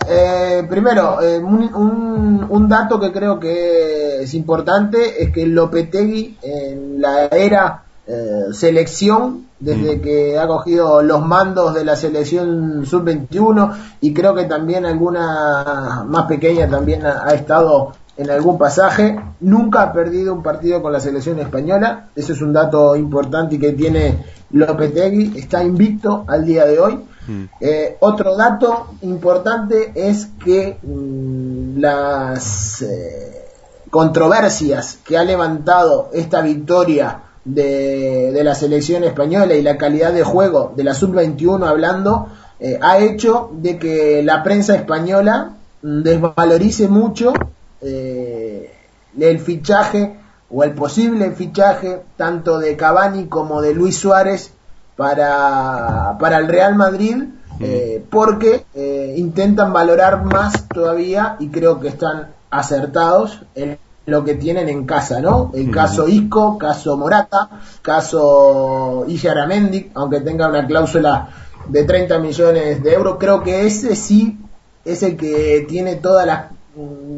Eh, primero, eh, un, un- un dato que creo que es importante es que Lopetegui en la era eh, selección, desde Mm. que ha cogido los mandos de la selección sub-21 y creo que también alguna más pequeña también ha, ha estado en algún pasaje, nunca ha perdido un partido con la selección española, eso es un dato importante y que tiene Lopetegui, está invicto al día de hoy. Mm. Eh, otro dato importante es que mm, las eh, controversias que ha levantado esta victoria de, de la selección española y la calidad de juego de la sub-21 hablando, eh, ha hecho de que la prensa española mm, desvalorice mucho eh, el fichaje o el posible fichaje tanto de Cavani como de Luis Suárez para, para el Real Madrid eh, porque eh, intentan valorar más todavía y creo que están acertados. En lo que tienen en casa, ¿no? El caso Isco, caso Morata, caso Illaramendi, aunque tenga una cláusula de 30 millones de euros, creo que ese sí es el que tiene todas las,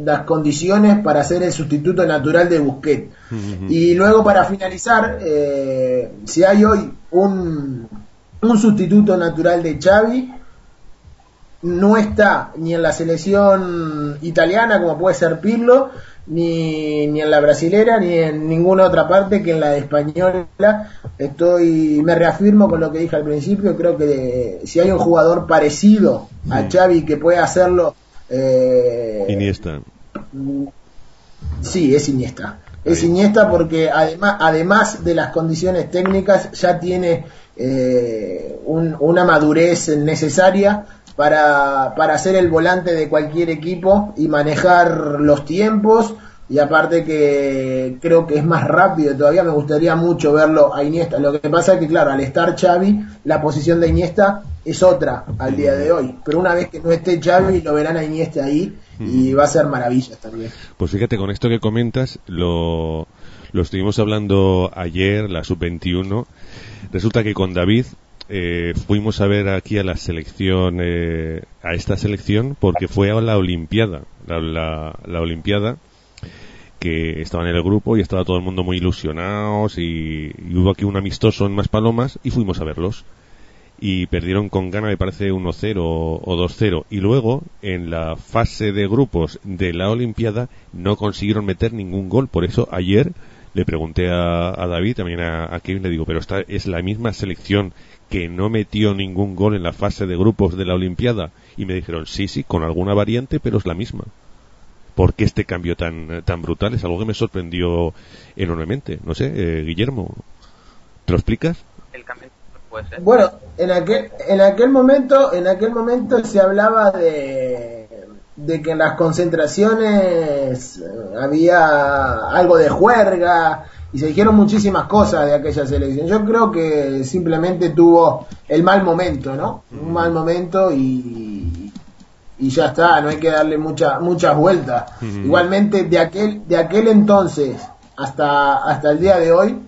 las condiciones para ser el sustituto natural de Busquets. Y luego para finalizar, eh, si hay hoy un, un sustituto natural de Xavi, no está ni en la selección italiana como puede ser Pirlo, ni, ni en la brasilera, ni en ninguna otra parte que en la española. Estoy, me reafirmo con lo que dije al principio, creo que si hay un jugador parecido a Mm. Xavi que puede hacerlo, eh, Iniesta. Sí, es Iniesta. Es. Iniesta porque además, además de las condiciones técnicas ya tiene eh, un- una madurez necesaria para, para ser el volante de cualquier equipo y manejar los tiempos. Y aparte que creo que es más rápido todavía me gustaría mucho verlo a Iniesta. Lo que pasa es que claro al estar Xavi la posición de Iniesta es otra al día de hoy. Pero una vez que no esté Xavi lo verán a Iniesta ahí y va a ser maravillas también. Pues fíjate, con esto que comentas, lo, lo estuvimos hablando ayer, la sub-21. Resulta que con David eh, fuimos a ver aquí a la selección, eh, a esta selección, porque fue a la Olimpiada. La, la, Olimpiada que estaban en el grupo y estaba todo el mundo muy ilusionados y, hubo aquí un amistoso en Maspalomas y fuimos a verlos y perdieron con gana, me parece 1-0 o 2-0. Y luego, en la fase de grupos de la Olimpiada, no consiguieron meter ningún gol. Por eso, ayer le pregunté a, a David, también a, a Kevin, le digo, pero esta es la misma selección que no metió ningún gol en la fase de grupos de la Olimpiada. Y me dijeron, sí, sí, con alguna variante, pero es la misma. ¿Por qué este cambio tan, tan brutal? Es algo que me sorprendió enormemente. No sé, eh, Guillermo, ¿te lo explicas? El cambio puede ser. Bueno, en aquel, en aquel momento, en aquel momento se hablaba de, de que en las concentraciones eh, había algo de juerga y se dijeron muchísimas cosas de aquella selección. Yo creo que simplemente tuvo el mal momento, ¿no? Un mal momento y, y ya está, no hay que darle mucha, muchas vueltas. Igualmente de aquel, de aquel entonces hasta, hasta el día de hoy,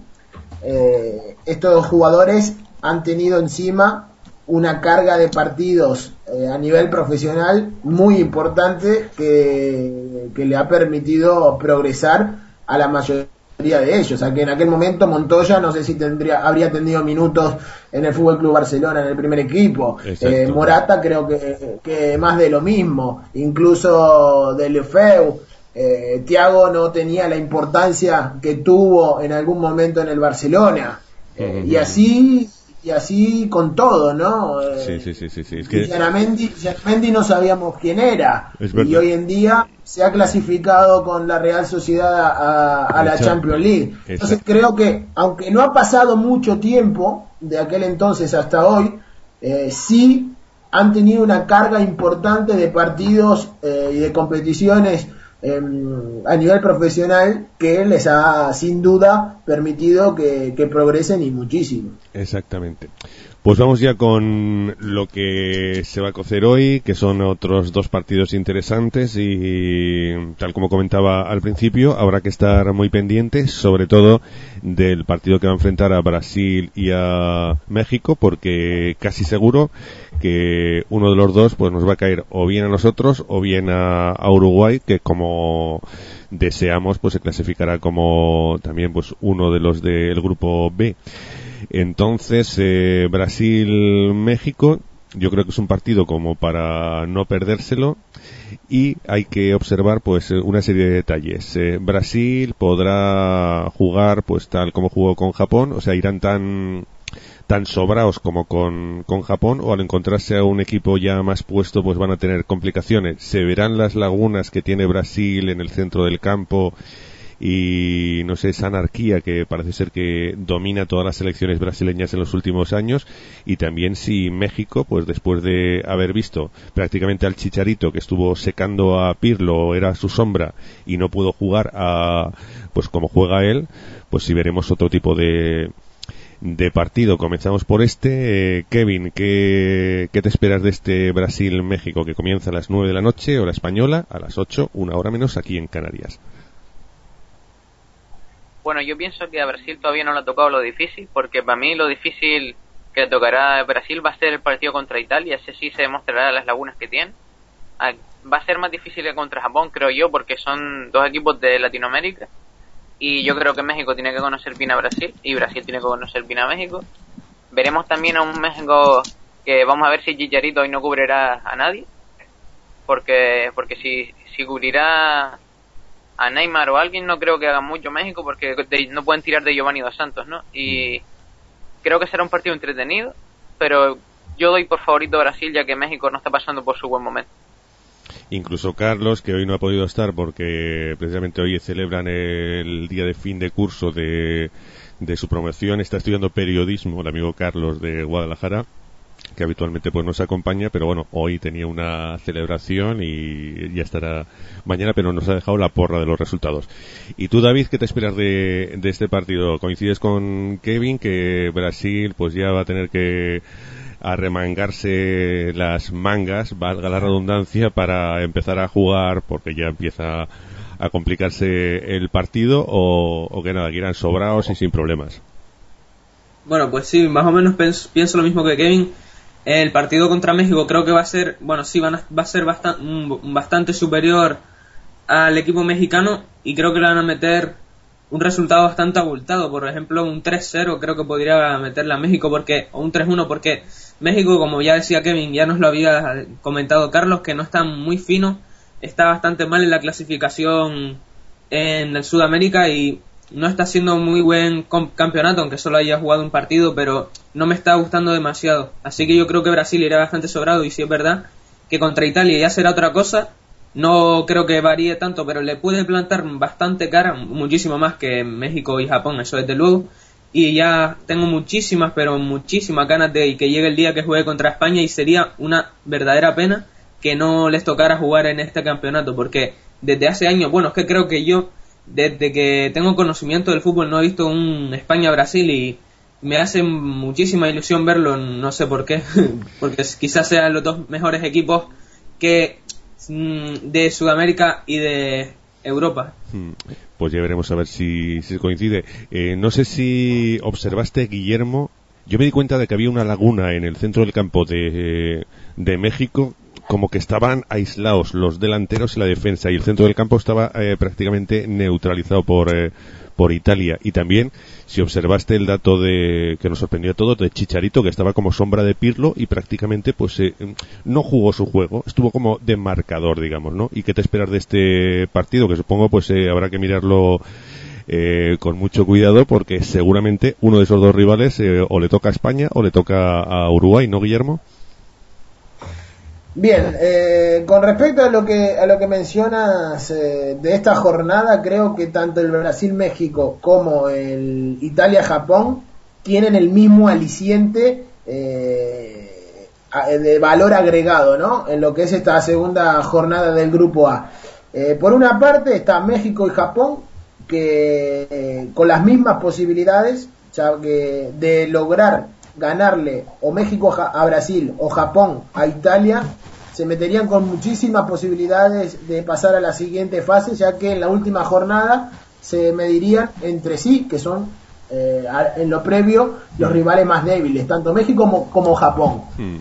eh, estos jugadores han tenido encima una carga de partidos eh, a nivel profesional muy importante que, que le ha permitido progresar a la mayoría de ellos. O sea que en aquel momento Montoya no sé si tendría, habría tenido minutos en el Fútbol Club Barcelona en el primer equipo. Eh, Morata creo que, que más de lo mismo. Incluso de Lefeu. Eh, Tiago no tenía la importancia que tuvo en algún momento en el Barcelona. Eh, y así y así con todo, ¿no? Eh, Sí, sí, sí, sí, sí. Es que no sabíamos quién era y hoy en día se ha clasificado con la Real Sociedad a, a la. Champions League. Entonces Exacto. creo que aunque no ha pasado mucho tiempo de aquel entonces hasta hoy, eh, sí han tenido una carga importante de partidos eh, y de competiciones em, a nivel profesional que les ha sin duda permitido que, que progresen y muchísimo. Exactamente. Pues vamos ya con lo que se va a cocer hoy, que son otros dos partidos interesantes y tal como comentaba al principio, habrá que estar muy pendientes, sobre todo del partido que va a enfrentar a Brasil y a México, porque casi seguro que uno de los dos pues nos va a caer o bien a nosotros o bien a, Uruguay, que como deseamos pues se clasificará como también pues uno de los del grupo B. Entonces, eh, Brasil-México, yo creo que es un partido como para no perdérselo y hay que observar pues una serie de detalles. Eh, Brasil podrá jugar pues tal como jugó con Japón, o sea, irán tan tan sobraos como con, con Japón o al encontrarse a un equipo ya más puesto pues van a tener complicaciones. Se verán las lagunas que tiene Brasil en el centro del campo y no sé, esa anarquía que parece ser que domina todas las selecciones brasileñas en los últimos años y también si México, pues después de haber visto prácticamente al Chicharito que estuvo secando a Pirlo, era su sombra y no pudo jugar a, pues como juega él, pues si veremos otro tipo de, de partido. Comenzamos por este. Eh, Kevin, ¿qué, ¿qué te esperas de este Brasil-México que comienza a las 9 de la noche, hora española, a las 8, una hora menos aquí en Canarias? Bueno, yo pienso que a Brasil todavía no le ha tocado lo difícil, porque para mí lo difícil que tocará a Brasil va a ser el partido contra Italia, ese sí se demostrará las lagunas que tiene. Ah, Va a ser más difícil que contra Japón, creo yo, porque son dos equipos de Latinoamérica. Y yo creo que México tiene que conocer bien a Brasil y Brasil tiene que conocer bien a México. Veremos también a un México que vamos a ver si Chicharito hoy no cubrirá a nadie. Porque porque si, si cubrirá a Neymar o a alguien, no creo que haga mucho México porque de- no pueden tirar de Giovanni Dos Santos, ¿no? Y creo que será un partido entretenido, pero yo doy por favorito a Brasil ya que México no está pasando por su buen momento. Incluso Carlos, que hoy no ha podido estar porque precisamente hoy celebran el día de fin de curso de, de su promoción, está estudiando periodismo, el amigo Carlos de Guadalajara, que habitualmente pues nos acompaña, pero bueno, hoy tenía una celebración y ya estará mañana, pero nos ha dejado la porra de los resultados. Y tú, David, ¿qué te esperas de, de este partido? ¿Coincides con Kevin que Brasil pues ya va a tener que arremangarse las mangas, valga la redundancia, para empezar a jugar porque ya empieza a complicarse el partido o, que nada, que irán sobrados y sin problemas? Bueno, pues sí, más o menos pienso lo mismo que Kevin. El partido contra México creo que va a ser, bueno, sí, van a- va a ser bastan- bastante superior al equipo mexicano y creo que le van a meter un resultado bastante abultado. Por ejemplo, un 3-0 creo que podría meterle a México porque, o un 3-1 porque México, como ya decía Kevin, ya nos lo había comentado Carlos, que no está muy fino, está bastante mal en la clasificación en el Sudamérica y no está haciendo muy buen campeonato, aunque solo haya jugado un partido, pero no me está gustando demasiado. Así que yo creo que Brasil irá bastante sobrado y si es verdad que contra Italia ya será otra cosa, no creo que varíe tanto, pero le puede plantar bastante cara, muchísimo más que México y Japón, eso desde luego. Y ya tengo muchísimas, pero muchísimas ganas de que llegue el día que juegue contra España y sería una verdadera pena que no les tocara jugar en este campeonato, porque desde hace años, bueno, es que creo que yo, desde que tengo conocimiento del fútbol, no he visto un España-Brasil y me hace muchísima ilusión verlo, no sé por qué, porque quizás sean los dos mejores equipos que mm, de Sudamérica y de Europa. Pues ya veremos a ver si, si coincide. Eh, no sé si observaste, Guillermo. Yo me di cuenta de que había una laguna en el centro del campo de, de México, como que estaban aislados los delanteros y la defensa, y el centro del campo estaba eh, prácticamente neutralizado por, eh, por Italia. Y también, si observaste el dato de que nos sorprendió a todos, de Chicharito, que estaba como sombra de Pirlo y prácticamente pues eh, no jugó su juego, estuvo como de marcador, digamos, ¿no? ¿Y qué te esperas de este partido? Que supongo pues eh, habrá que mirarlo eh, con mucho cuidado porque seguramente uno de esos dos rivales eh, o le toca a España o le toca a Uruguay, ¿no, Guillermo? Bien, eh, con respecto a lo que a lo que mencionas eh, de esta jornada, creo que tanto el Brasil-México como el Italia-Japón tienen el mismo aliciente eh, a- de valor agregado, ¿no? En lo que es esta segunda jornada del Grupo A. Eh, por una parte está México y Japón que eh, con las mismas posibilidades que de lograr ganarle o México a Brasil o Japón a Italia se meterían con muchísimas posibilidades de pasar a la siguiente fase ya que en la última jornada se medirían entre sí que son eh, en lo previo los rivales más débiles tanto México como, como Japón Hmm.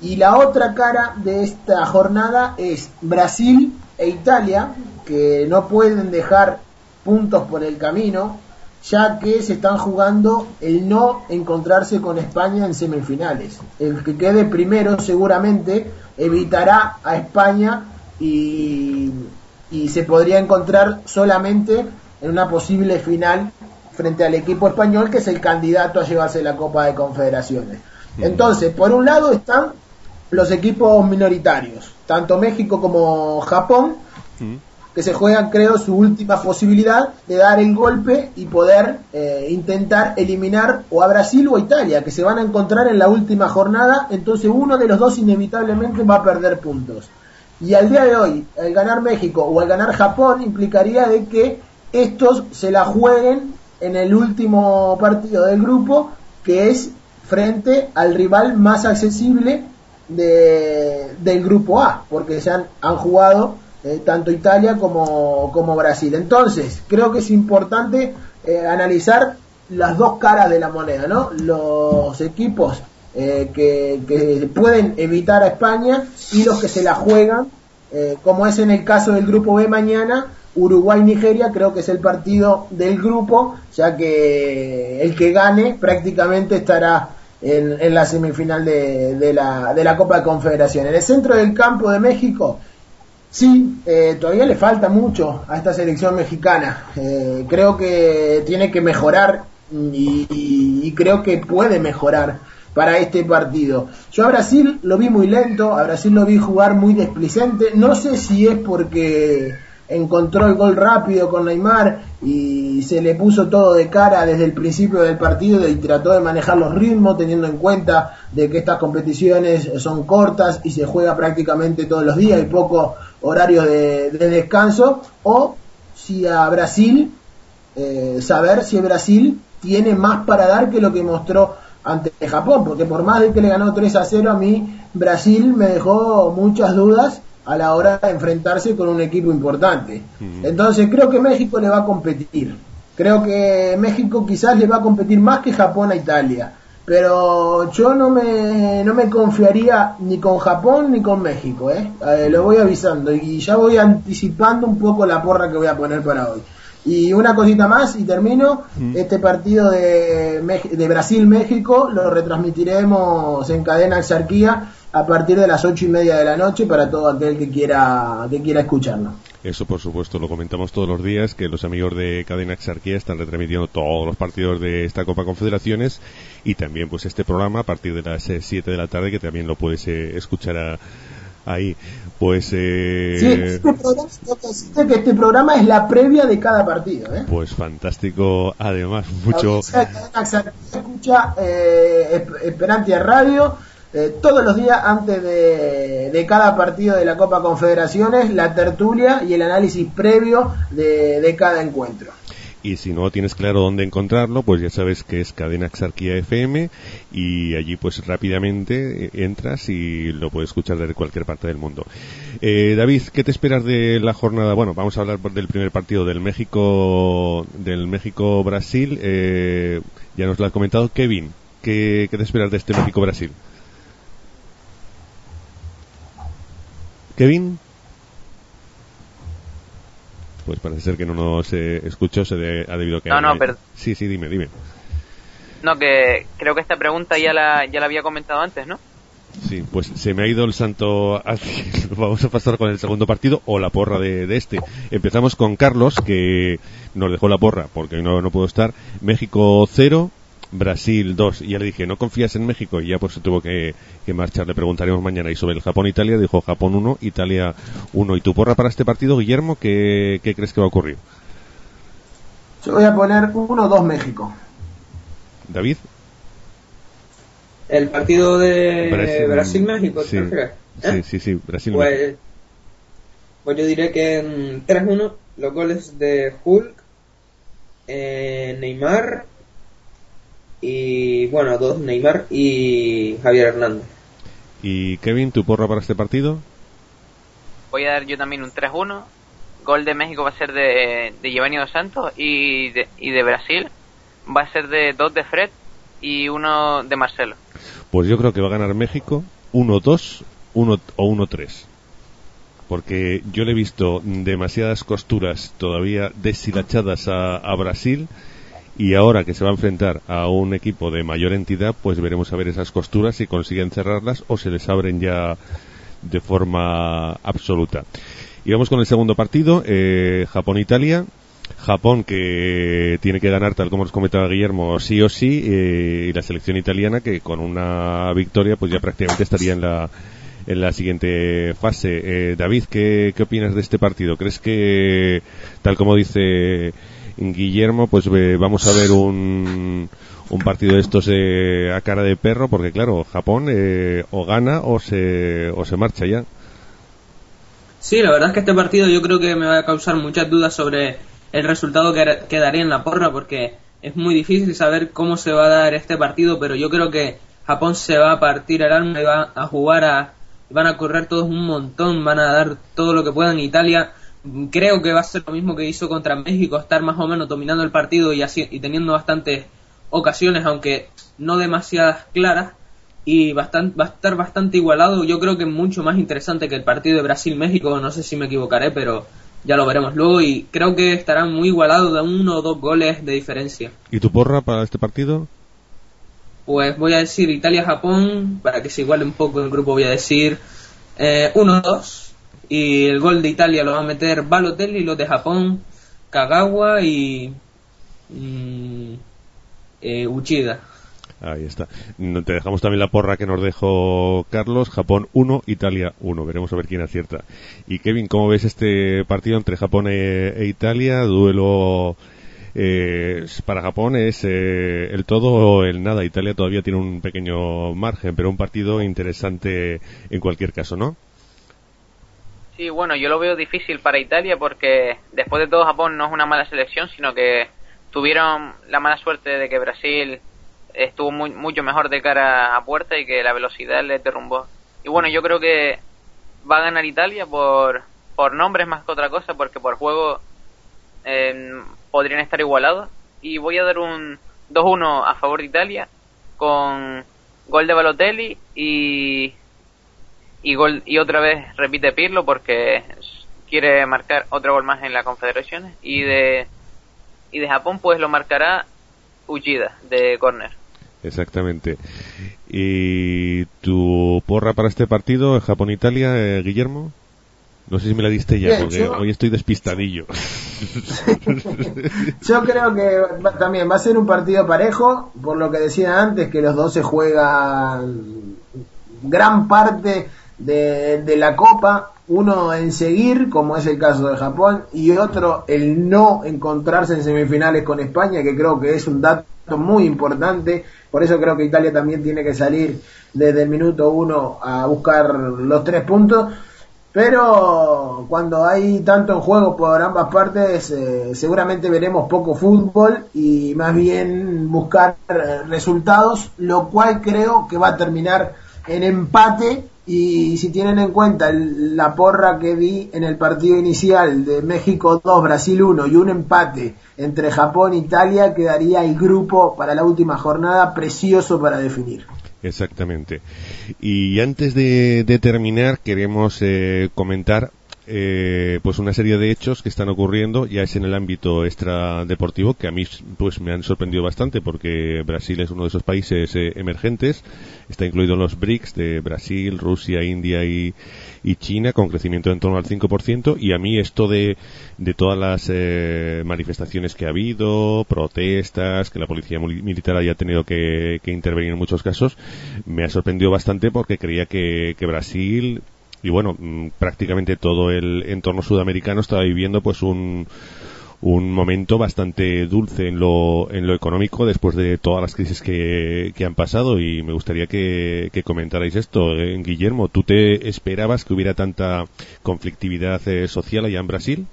y la otra cara de esta jornada es Brasil e Italia, que no pueden dejar puntos por el camino, ya que se están jugando el no encontrarse con España en semifinales. El que quede primero seguramente evitará a España y, y se podría encontrar solamente en una posible final frente al equipo español, que es el candidato a llevarse la Copa de Confederaciones. Entonces, por un lado están los equipos minoritarios, tanto México como Japón. Que se juegan, creo, su última posibilidad de dar el golpe y poder eh, intentar eliminar o a Brasil o a Italia, que se van a encontrar en la última jornada, entonces uno de los dos inevitablemente va a perder puntos. Y al día de hoy, al ganar México o al ganar Japón, implicaría de que estos se la jueguen en el último partido del grupo, que es frente al rival más accesible de- del grupo A, porque se han, han jugado eh, tanto Italia como, como Brasil. Entonces, creo que es importante eh, analizar las dos caras de la moneda, ¿no? Los equipos eh, que, que pueden evitar a España y los que se la juegan, como es en el caso del grupo B mañana, Uruguay-Nigeria creo que es el partido del grupo, ya que el que gane prácticamente estará en, en la semifinal de, de la, de la Copa de Confederación. En el centro del campo de México, sí, eh, todavía le falta mucho a esta selección mexicana. Eh, creo que tiene que mejorar y, y- y creo que puede mejorar para este partido. Yo a Brasil lo vi muy lento, a Brasil lo vi jugar muy desplicente. No sé si es porque encontró el gol rápido con Neymar y se le puso todo de cara desde el principio del partido y trató de manejar los ritmos teniendo en cuenta de que estas competiciones son cortas y se juega prácticamente todos los días y poco horario de, de descanso. O si a Brasil eh, saber si Brasil tiene más para dar que lo que mostró ante Japón, porque por más de que le ganó 3 a 0 a mí Brasil me dejó muchas dudas a la hora de enfrentarse con un equipo importante. Entonces creo que México le va a competir. Creo que México quizás le va a competir más que Japón a Italia. Pero yo no me, no me confiaría ni con Japón ni con México, ¿eh? Eh, lo voy avisando y ya voy anticipando un poco la porra que voy a poner para hoy. Y una cosita más y termino. Este partido de, de Brasil-México lo retransmitiremos en cadena Exarquía a partir de las ocho y media de la noche para todo aquel que quiera, que quiera escucharlo. Eso, por supuesto, lo comentamos todos los días, que los amigos de Cadena Exarquía están retransmitiendo todos los partidos de esta Copa Confederaciones y también pues este programa a partir de las 7 de la tarde, que también lo puedes eh, escuchar a- ahí. Pues, eh, Sí, este programa, que este programa es la previa de cada partido. ¿eh? pues fantástico, además, mucho... de Cadena Exarquía escucha eh, Esp- Esperantia Radio eh, todos los días antes de, de cada partido de la Copa Confederaciones, la tertulia y el análisis previo de, cada encuentro. Y si no tienes claro dónde encontrarlo, pues ya sabes que es Cadena Exarquía FM y allí pues rápidamente eh, entras y lo puedes escuchar desde cualquier parte del mundo. Eh, David, ¿qué te esperas de la jornada? Bueno, vamos a hablar del primer partido del México del México Brasil. Eh, ya nos lo ha comentado Kevin. ¿Qué, qué te esperas de este México Brasil? Kevin. Pues parece ser que no nos eh, escuchó, se de- ha debido que... No, no, pero- Sí, sí, dime, dime. No, que creo que esta pregunta ya la, ya la había comentado antes, ¿no? Sí, pues se me ha ido el santo. Vamos a pasar con el segundo partido o la porra de, de, este. Empezamos con Carlos, que nos dejó la porra porque no, no puedo estar. México 0, Brasil 2. Y ya le dije, ¿no confías en México? Y ya pues se tuvo que, que marchar. Le preguntaremos mañana. Y sobre el Japón-Italia, dijo Japón 1, Italia 1. ¿Y tu porra para este partido, Guillermo? ¿Qué, qué crees que va a ocurrir? Yo voy a poner 1-2 México. David. El partido de Brasil-México, sí. ¿te ¿Eh? sí, sí, sí, Brasil pues, pues yo diré que en 3-1 los goles de Hulk, eh, Neymar y bueno, dos Neymar y Javier Hernández. ¿Y Kevin, tu porra para este partido? Voy a dar yo también un 3-1. Gol de México va a ser de, de Giovanni Dos Santos y de, y de Brasil va a ser de dos de Fred y uno de Marcelo. Pues yo creo que va a ganar México 1-2 1 o 1-3. Porque yo le he visto demasiadas costuras todavía deshilachadas a, a, Brasil y ahora que se va a enfrentar a un equipo de mayor entidad, pues veremos a ver esas costuras si consiguen cerrarlas o se les abren ya de forma absoluta. Y vamos con el segundo partido, eh, Japón-Italia. Japón que tiene que ganar, tal como nos comentaba Guillermo, sí o sí, eh, y la selección italiana que con una victoria pues ya prácticamente estaría en la en la siguiente fase. Eh, David, ¿qué, ¿qué opinas de este partido? ¿Crees que, tal como dice Guillermo, pues eh, vamos a ver un, un partido de estos eh, a cara de perro? Porque claro, Japón eh, o gana o se, o se marcha ya. Sí, la verdad es que este partido yo creo que me va a causar muchas dudas sobre el resultado que quedaría en la porra porque es muy difícil saber cómo se va a dar este partido, pero yo creo que Japón se va a partir el alma y va a jugar a van a correr todos un montón, van a dar todo lo que puedan. Italia creo que va a ser lo mismo que hizo contra México, estar más o menos dominando el partido y, así, y teniendo bastantes ocasiones, aunque no demasiadas claras, y bastante, va a estar bastante igualado. Yo creo que mucho más interesante que el partido de Brasil-México, no sé si me equivocaré, pero ya lo veremos luego y creo que estará muy igualado de uno o dos goles de diferencia. ¿Y tu porra para este partido? Pues voy a decir Italia-Japón, para que se iguale un poco el grupo voy a decir eh, 1-2 y el gol de Italia lo va a meter Balotelli los de Japón Kagawa y mm, Uchida. Ahí está. Te dejamos también la porra que nos dejó Carlos. Japón 1, Italia 1. Veremos a ver quién acierta. Y Kevin, ¿cómo ves este partido entre Japón e, e Italia? Duelo eh, para Japón es eh, el todo o el nada. Italia todavía tiene un pequeño margen, pero un partido interesante en cualquier caso, ¿no? Sí, bueno, yo lo veo difícil para Italia porque después de todo Japón no es una mala selección, sino que tuvieron la mala suerte de que Brasil estuvo muy, mucho mejor de cara a puerta y que la velocidad le derrumbó. Y bueno, yo creo que va a ganar Italia por, por nombres más que otra cosa, porque por juego eh, podrían estar igualados. Y voy a dar un 2-1 a favor de Italia con gol de Balotelli y, y, gol, y otra vez repite Pirlo porque quiere marcar otro gol más en la Confederaciones. Y de, y de Japón pues lo marcará Uchida de córner. Exactamente. ¿Y tu porra para este partido, Japón-Italia, eh, Guillermo? No sé si me la diste ya, Bien, porque yo- hoy estoy despistadillo. Yo creo que va- también va a ser un partido parejo, por lo que decía antes, que los dos se juegan gran parte de, la Copa, uno en seguir, como es el caso de Japón, y otro el no encontrarse en semifinales con España, que creo que es un dato muy importante, por eso creo que Italia también tiene que salir desde el minuto uno a buscar los tres puntos. Pero cuando hay tanto en juego por ambas partes, eh, seguramente veremos poco fútbol y más bien buscar resultados, lo cual creo que va a terminar en empate. Y si tienen en cuenta el- la porra que vi en el partido inicial de México 2, Brasil 1 y un empate entre Japón e Italia, quedaría el grupo para la última jornada precioso para definir. Exactamente. Y antes de, de terminar, queremos eh, comentar eh, pues una serie de hechos que están ocurriendo ya es en el ámbito extradeportivo que a mí pues me han sorprendido bastante porque Brasil es uno de esos países eh, emergentes, está incluido en los BRICS de Brasil, Rusia, India y, China con crecimiento en torno al 5% y a mí esto de, de todas las eh, manifestaciones que ha habido, protestas, que la policía militar haya tenido que, que intervenir en muchos casos, me ha sorprendido bastante porque creía que, que Brasil y bueno, mm, prácticamente todo el entorno sudamericano estaba viviendo pues un, un momento bastante dulce en lo, en lo económico después de todas las crisis que, que han pasado y me gustaría que, que comentarais esto. Eh, Guillermo, ¿tú te esperabas que hubiera tanta conflictividad eh, social allá en Brasil?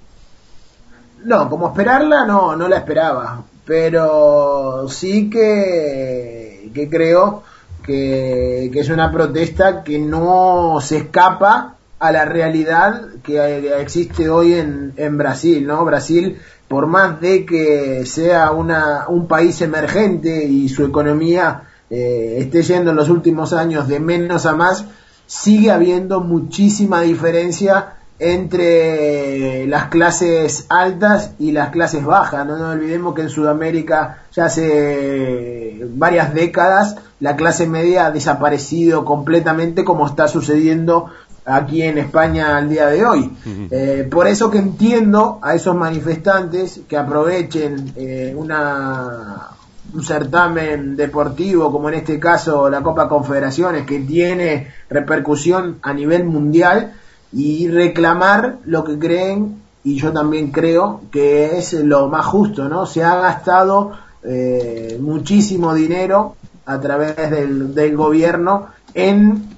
No, como esperarla, no, no la esperaba. Pero sí que, que creo que, es una protesta que no se escapa a la realidad que existe hoy en, en Brasil, ¿no? Brasil, por más de que sea una, un país emergente y su economía eh, esté yendo en los últimos años de menos a más, sigue habiendo muchísima diferencia entre las clases altas y las clases bajas. No nos olvidemos que en Sudamérica ya hace varias décadas la clase media ha desaparecido completamente como está sucediendo aquí en España al día de hoy. Eh, por eso que entiendo a esos manifestantes que aprovechen eh, una un certamen deportivo como en este caso la Copa Confederaciones que tiene repercusión a nivel mundial y reclamar lo que creen y yo también creo que es lo más justo, ¿no? Se ha gastado eh, muchísimo dinero a través del, del gobierno en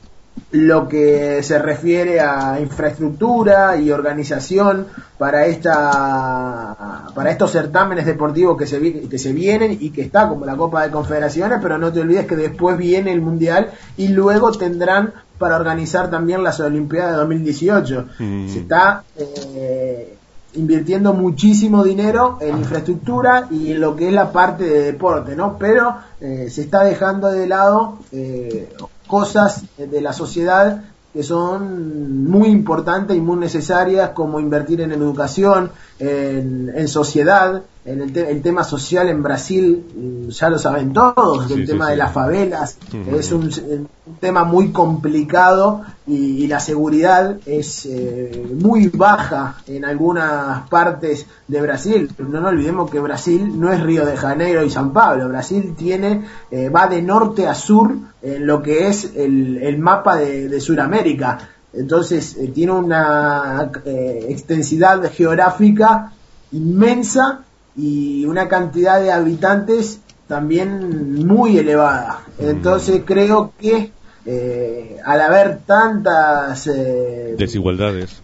lo que se refiere a infraestructura y organización para esta para estos certámenes deportivos que se que se vienen y que está como la Copa de Confederaciones, pero no te olvides que después viene el Mundial y luego tendrán para organizar también las Olimpiadas de 2018. Mm. Se está eh, invirtiendo muchísimo dinero en infraestructura y en lo que es la parte de deporte, ¿no? Pero eh, se está dejando de lado eh, cosas de la sociedad que son muy importantes y muy necesarias como invertir en educación, en, en sociedad, en el, te- el tema social en Brasil, mm, ya lo saben todos, Sí, el sí, tema sí. de las favelas, es un, un tema muy complicado y, y la seguridad es eh, muy baja en algunas partes de Brasil. No nos olvidemos que Brasil no es Río de Janeiro y San Pablo. Brasil tiene eh, va de norte a sur en lo que es el, el mapa de, de Sudamérica. Entonces eh, tiene una eh, extensidad geográfica inmensa y una cantidad de habitantes también muy elevada. Entonces creo que eh, al haber tantas eh, Desigualdades.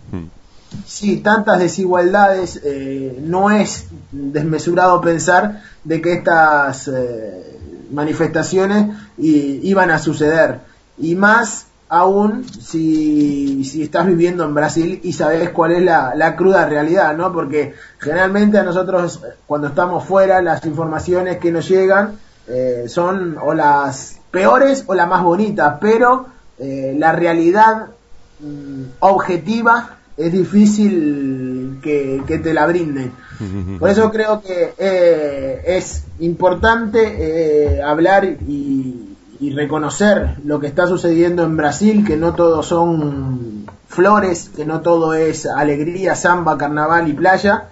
Sí, tantas desigualdades, eh, no es desmesurado pensar de que estas eh, manifestaciones iban a suceder. Y más aún si, si estás viviendo en Brasil y sabes cuál es la, la cruda realidad, ¿no? Porque generalmente a nosotros cuando estamos fuera las informaciones que nos llegan eh, son o las peores o las más bonitas, pero eh, la realidad mm, objetiva es difícil que, que te la brinden. Por eso creo que eh, es importante hablar y, y reconocer lo que está sucediendo en Brasil, que no todo son flores, que no todo es alegría, samba, carnaval y playa,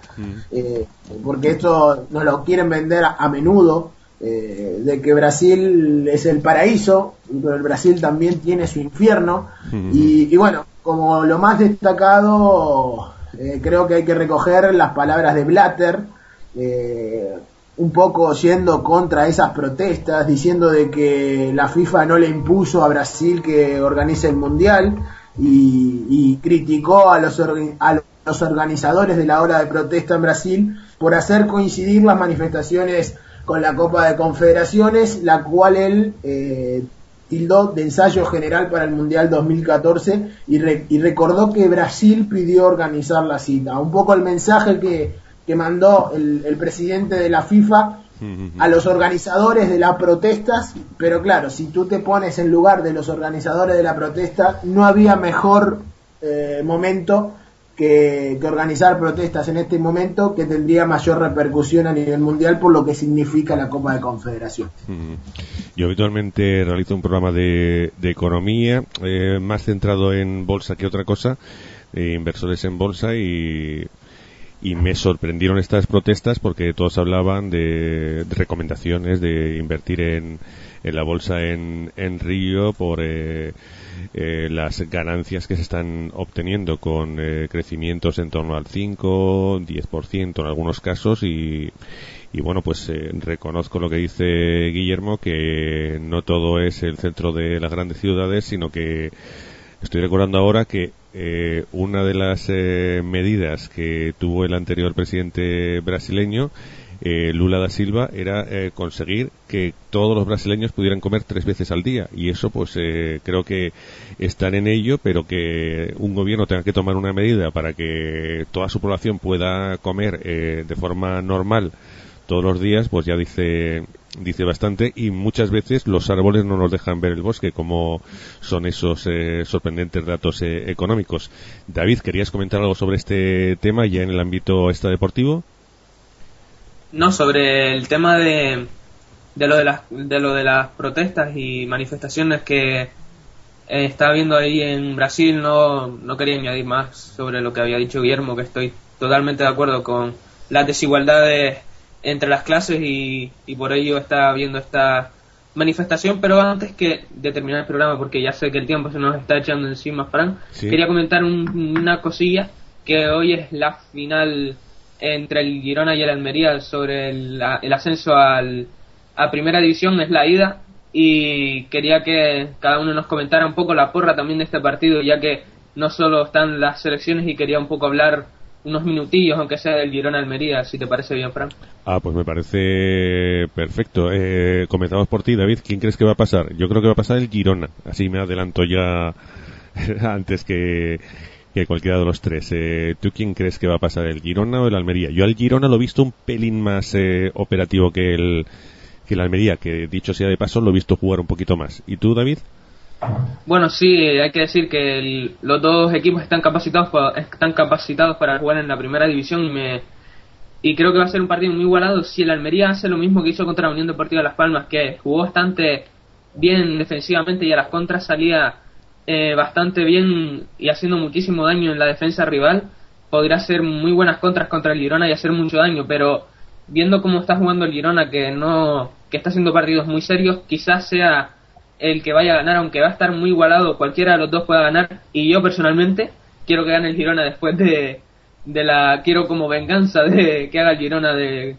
eh, porque esto nos lo quieren vender a, a menudo, eh, de que Brasil es el paraíso, pero el Brasil también tiene su infierno, y, y bueno, como lo más destacado, eh, creo que hay que recoger las palabras de Blatter, eh, un poco yendo contra esas protestas, diciendo de que la FIFA no le impuso a Brasil que organice el mundial y, criticó a los, a los organizadores de la hora de protesta en Brasil por hacer coincidir las manifestaciones con la Copa de Confederaciones, la cual él eh, tildó de ensayo general para el Mundial 2014 y, re- y recordó que Brasil pidió organizar la cita. Un poco el mensaje que, que mandó el, el presidente de la FIFA a los organizadores de las protestas, pero claro, si tú te pones en lugar de los organizadores de la protesta, no había mejor eh, momento que, que organizar protestas en este momento que tendría mayor repercusión a nivel mundial por lo que significa la Copa de Confederación. Yo habitualmente realizo un programa de, de economía eh, más centrado en bolsa que otra cosa, eh, inversores en bolsa y, y me sorprendieron estas protestas porque todos hablaban de, recomendaciones de invertir en, en la bolsa en, en Río por eh, eh, las ganancias que se están obteniendo con eh, crecimientos en torno al 5, 10% en algunos casos y, y bueno, pues eh, reconozco lo que dice Guillermo, que no todo es el centro de las grandes ciudades, sino que estoy recordando ahora que eh, una de las eh, medidas que tuvo el anterior presidente brasileño eh, Lula da Silva era eh, conseguir que todos los brasileños pudieran comer tres veces al día. Y eso pues eh, creo que están en ello pero que un gobierno tenga que tomar una medida para que toda su población pueda comer eh, de forma normal todos los días pues ya dice dice bastante y muchas veces los árboles no nos dejan ver el bosque como son esos eh, sorprendentes datos eh, económicos. David querías comentar algo sobre este tema ya en el ámbito extradeportivo No, sobre el tema de, de, lo de, las, de lo de las protestas y manifestaciones que eh, está habiendo ahí en Brasil, no, no quería añadir más sobre lo que había dicho Guillermo, que estoy totalmente de acuerdo con las desigualdades entre las clases y, y por ello está habiendo esta manifestación, pero antes que de terminar el programa, porque ya sé que el tiempo se nos está echando encima, Fran, Sí. quería comentar un- una cosilla, que hoy es la final entre el Girona y el Almería sobre el, el ascenso al, a Primera División, es la ida, y quería que cada uno nos comentara un poco la porra también de este partido, ya que no solo están las selecciones y quería un poco hablar unos minutillos, aunque sea del Girona Almería, si te parece bien, Fran. Ah, pues me parece perfecto. Eh, comenzamos por ti, David. ¿Quién crees que va a pasar? Yo creo que va a pasar el Girona. Así me adelanto ya antes que, que cualquiera de los tres. Eh, ¿Tú quién crees que va a pasar, el Girona o el Almería? Yo al Girona lo he visto un pelín más eh, operativo que el, que el Almería, que dicho sea de paso, lo he visto jugar un poquito más. ¿Y tú, David? Bueno, sí, hay que decir que los dos equipos están capacitados pa- están capacitados para jugar en la primera división y me y creo que va a ser un partido muy igualado. Si el Almería hace lo mismo que hizo contra la Unión Deportiva Las Palmas, que jugó bastante bien defensivamente y a las contras salía eh, bastante bien y haciendo muchísimo daño en la defensa rival, podría hacer muy buenas contras contra el Girona y hacer mucho daño, pero viendo cómo está jugando el Girona que no que está haciendo partidos muy serios, quizás sea el que vaya a ganar, aunque va a estar muy igualado, cualquiera de los dos pueda ganar. Y yo personalmente quiero que gane el Girona después de, de la. Quiero como venganza de que haga el Girona de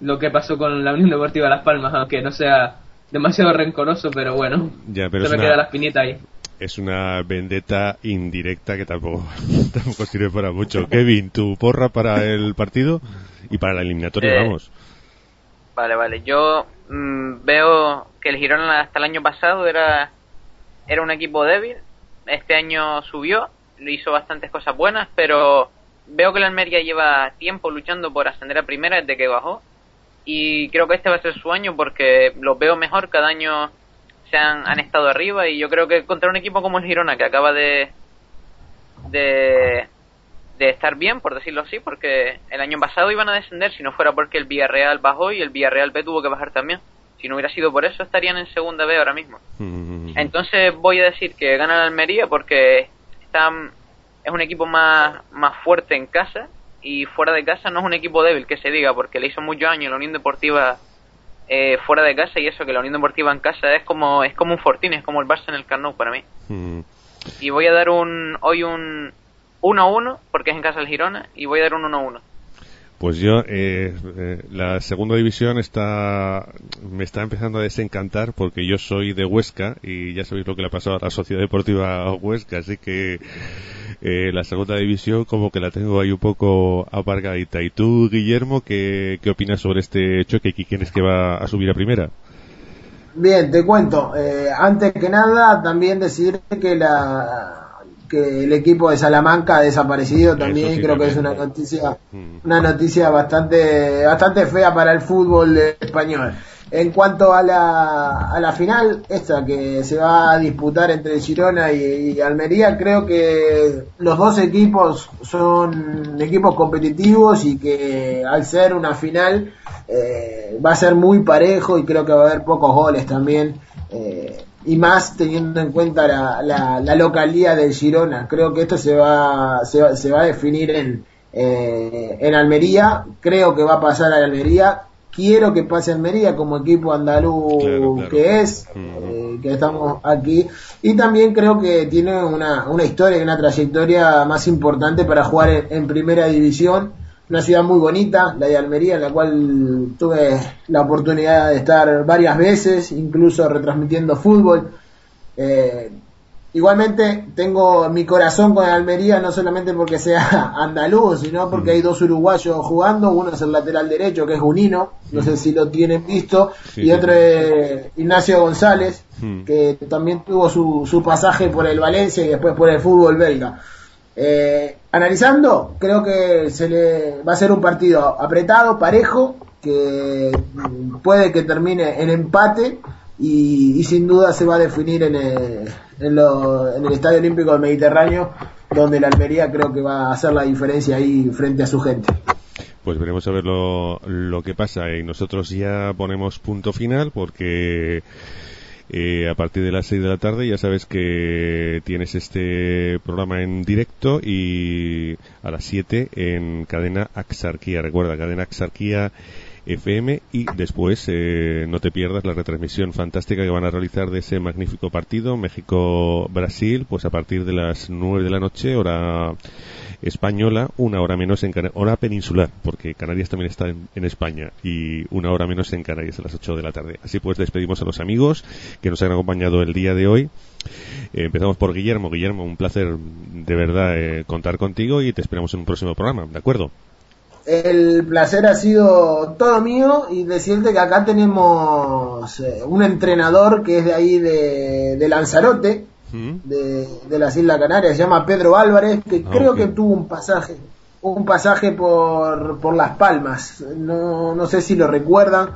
lo que pasó con la Unión Deportiva Las Palmas, aunque no sea demasiado rencoroso, pero bueno, Ya, pero se es me una- queda la espinita ahí. Es una vendetta indirecta que tampoco, tampoco sirve para mucho. Kevin, tu porra para el partido y para la eliminatoria, Eh, vamos. Vale, vale. Yo mm, veo que el Girona hasta el año pasado era, era un equipo débil. Este año subió, lo hizo bastantes cosas buenas, pero veo que el Almería lleva tiempo luchando por ascender a primera desde que bajó. Y creo que este va a ser su año porque los veo mejor. Cada año se han, han estado arriba y yo creo que contra un equipo como el Girona que acaba de, de, de estar bien, por decirlo así, porque el año pasado iban a descender si no fuera porque el Villarreal bajó y el Villarreal B tuvo que bajar también. Si no hubiera sido por eso, estarían en segunda B ahora mismo. Mm, Entonces voy a decir que gana el Almería porque está, es un equipo más, más fuerte en casa y fuera de casa no es un equipo débil, que se diga, porque le hizo mucho año la Unión Deportiva eh, fuera de casa y eso que la Unión Deportiva en casa es como es como un fortín, es como el Barça en el Camp Nou para mí. mm. Y voy a dar un hoy un 1-1 porque es en casa del Girona y voy a dar un 1-1. Pues yo, eh, eh, la segunda división está, me está empezando a desencantar porque yo soy de Huesca y ya sabéis lo que le ha pasado a la Sociedad Deportiva Huesca, así que eh, la segunda división como que la tengo ahí un poco apargadita. ¿Y tú, Guillermo, qué, qué opinas sobre este choque? ¿Y quién es que va a subir a primera? Bien, te cuento. Eh, antes que nada, también decir que la que el equipo de Salamanca ha desaparecido también. sí, Creo que es una noticia, Mm. una noticia bastante, bastante fea para el fútbol español. En cuanto a la, a la final, esta que se va a disputar entre Girona y, Almería, creo que los dos equipos son equipos competitivos y que al ser una final eh, va a ser muy parejo y creo que va a haber pocos goles también. Eh, y más teniendo en cuenta la, la, localidad del Girona. Creo que esto se va, se va, se va a definir en, eh, en Almería. Creo que va a pasar a Almería quiero que pase Almería como equipo andaluz que es, eh, que estamos aquí. Y también creo que tiene una, una historia y una trayectoria más importante para jugar en, primera división. Una ciudad muy bonita, la de Almería, en la cual tuve la oportunidad de estar varias veces, incluso retransmitiendo fútbol. Eh, Igualmente tengo mi corazón con Almería no solamente porque sea andaluz, sino porque hay dos uruguayos jugando, uno es el lateral derecho que es Junino, no sé si lo tienen visto, y otro es Ignacio González, que también tuvo su, su pasaje por el Valencia y después por el fútbol belga. Eh, analizando, creo que se le va a ser un partido apretado, parejo, que puede que termine en empate y, sin duda se va a definir en el, en, el Estadio Olímpico del Mediterráneo, donde la Almería creo que va a hacer la diferencia ahí frente a su gente. Pues veremos a ver lo, lo que pasa y nosotros ya ponemos punto final porque eh, a partir de las 6 de la tarde ya sabes que tienes este programa en directo y a las 7 en cadena Axarquía. Recuerda, cadena Axarquía FM y después eh, no te pierdas la retransmisión fantástica que van a realizar de ese magnífico partido México-Brasil pues a partir de las 9 de la noche hora española una hora menos en hora peninsular porque Canarias también está en, España y una hora menos en Canarias a las 8 de la tarde. Así pues despedimos a los amigos que nos han acompañado el día de hoy. Eh, empezamos por Guillermo. Guillermo un placer de verdad eh, contar contigo y te esperamos en un próximo programa ¿de acuerdo? El placer ha sido todo mío y decirte que acá tenemos eh, un entrenador que es de ahí de, Lanzarote, mm. de, las Islas Canarias, se llama Pedro Álvarez, que ah, creo que tuvo un pasaje, un pasaje por, por Las Palmas, no, no sé si lo recuerdan,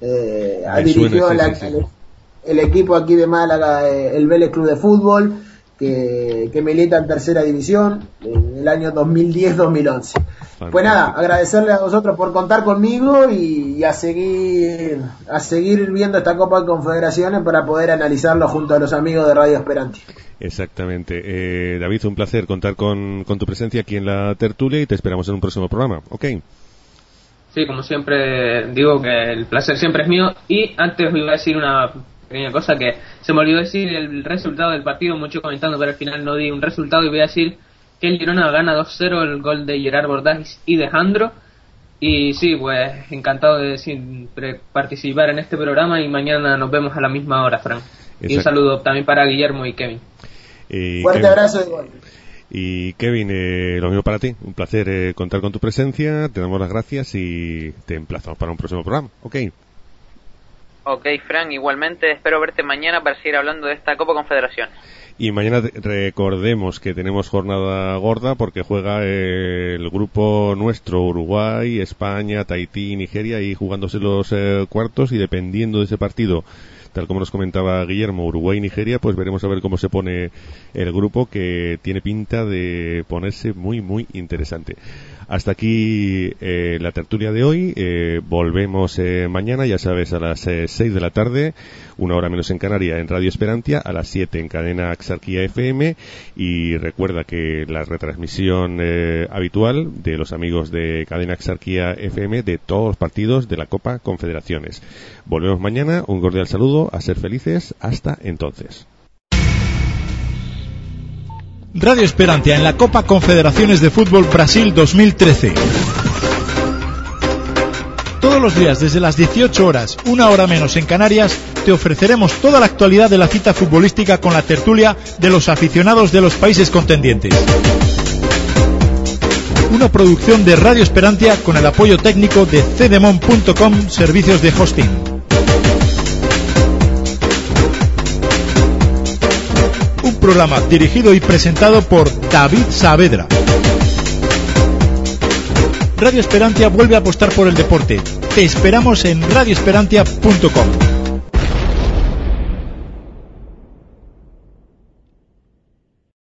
eh, ha dirigido El, equipo aquí de Málaga, eh, el Vélez Club de Fútbol, que, que milita en tercera división en el año 2010-2011. Pues nada, agradecerle a vosotros por contar conmigo y, a seguir a seguir viendo esta Copa de Confederaciones para poder analizarlo junto a los amigos de Radio Esperanti. Exactamente. Eh, David, un placer contar con, con tu presencia aquí en la tertulia y te esperamos en un próximo programa. ¿Ok? Sí, como siempre digo que el placer siempre es mío y antes os iba a decir una pequeña cosa que se me olvidó decir el resultado del partido, mucho comentando, pero al final no di un resultado y voy a decir que el Girona gana 2-0 el gol de Gerard Bordás y de Jandro. Y sí, pues encantado de siempre participar en este programa y mañana nos vemos a la misma hora, Frank. Y un saludo también para Guillermo y Kevin. Fuerte abrazo Y Kevin, eh, lo mismo para ti. Un placer eh, contar con tu presencia. Te damos las gracias y te emplazamos para un próximo programa. Ok. Ok, Frank, igualmente espero verte mañana para seguir hablando de esta Copa Confederación. Y mañana recordemos que tenemos jornada gorda porque juega el grupo nuestro, Uruguay, España, Tahití, Nigeria, y jugándose los eh, cuartos y dependiendo de ese partido tal como nos comentaba Guillermo, Uruguay y Nigeria, pues veremos a ver cómo se pone el grupo que tiene pinta de ponerse muy, muy interesante. Hasta aquí eh, la tertulia de hoy. Eh, volvemos eh, mañana, ya sabes, a las 6 de la tarde, una hora menos en Canaria, en Radio Esperantia, a las 7 en cadena Axarquía FM. Y recuerda que la retransmisión habitual de los amigos de cadena Axarquía FM de todos los partidos de la Copa Confederaciones. Volvemos mañana. Un cordial saludo. A ser felices. Hasta entonces. Radio Esperantia en la Copa Confederaciones de Fútbol Brasil 2013. Todos los días desde las 18 horas, una hora menos en Canarias, te ofreceremos toda la actualidad de la cita futbolística con la tertulia de los aficionados de los países contendientes. Una producción de Radio Esperantia con el apoyo técnico de cdemon.com Servicios de Hosting. Programa dirigido y presentado por David Saavedra. Radio Esperantia vuelve a apostar por el deporte, Te esperamos en radioesperantia.com.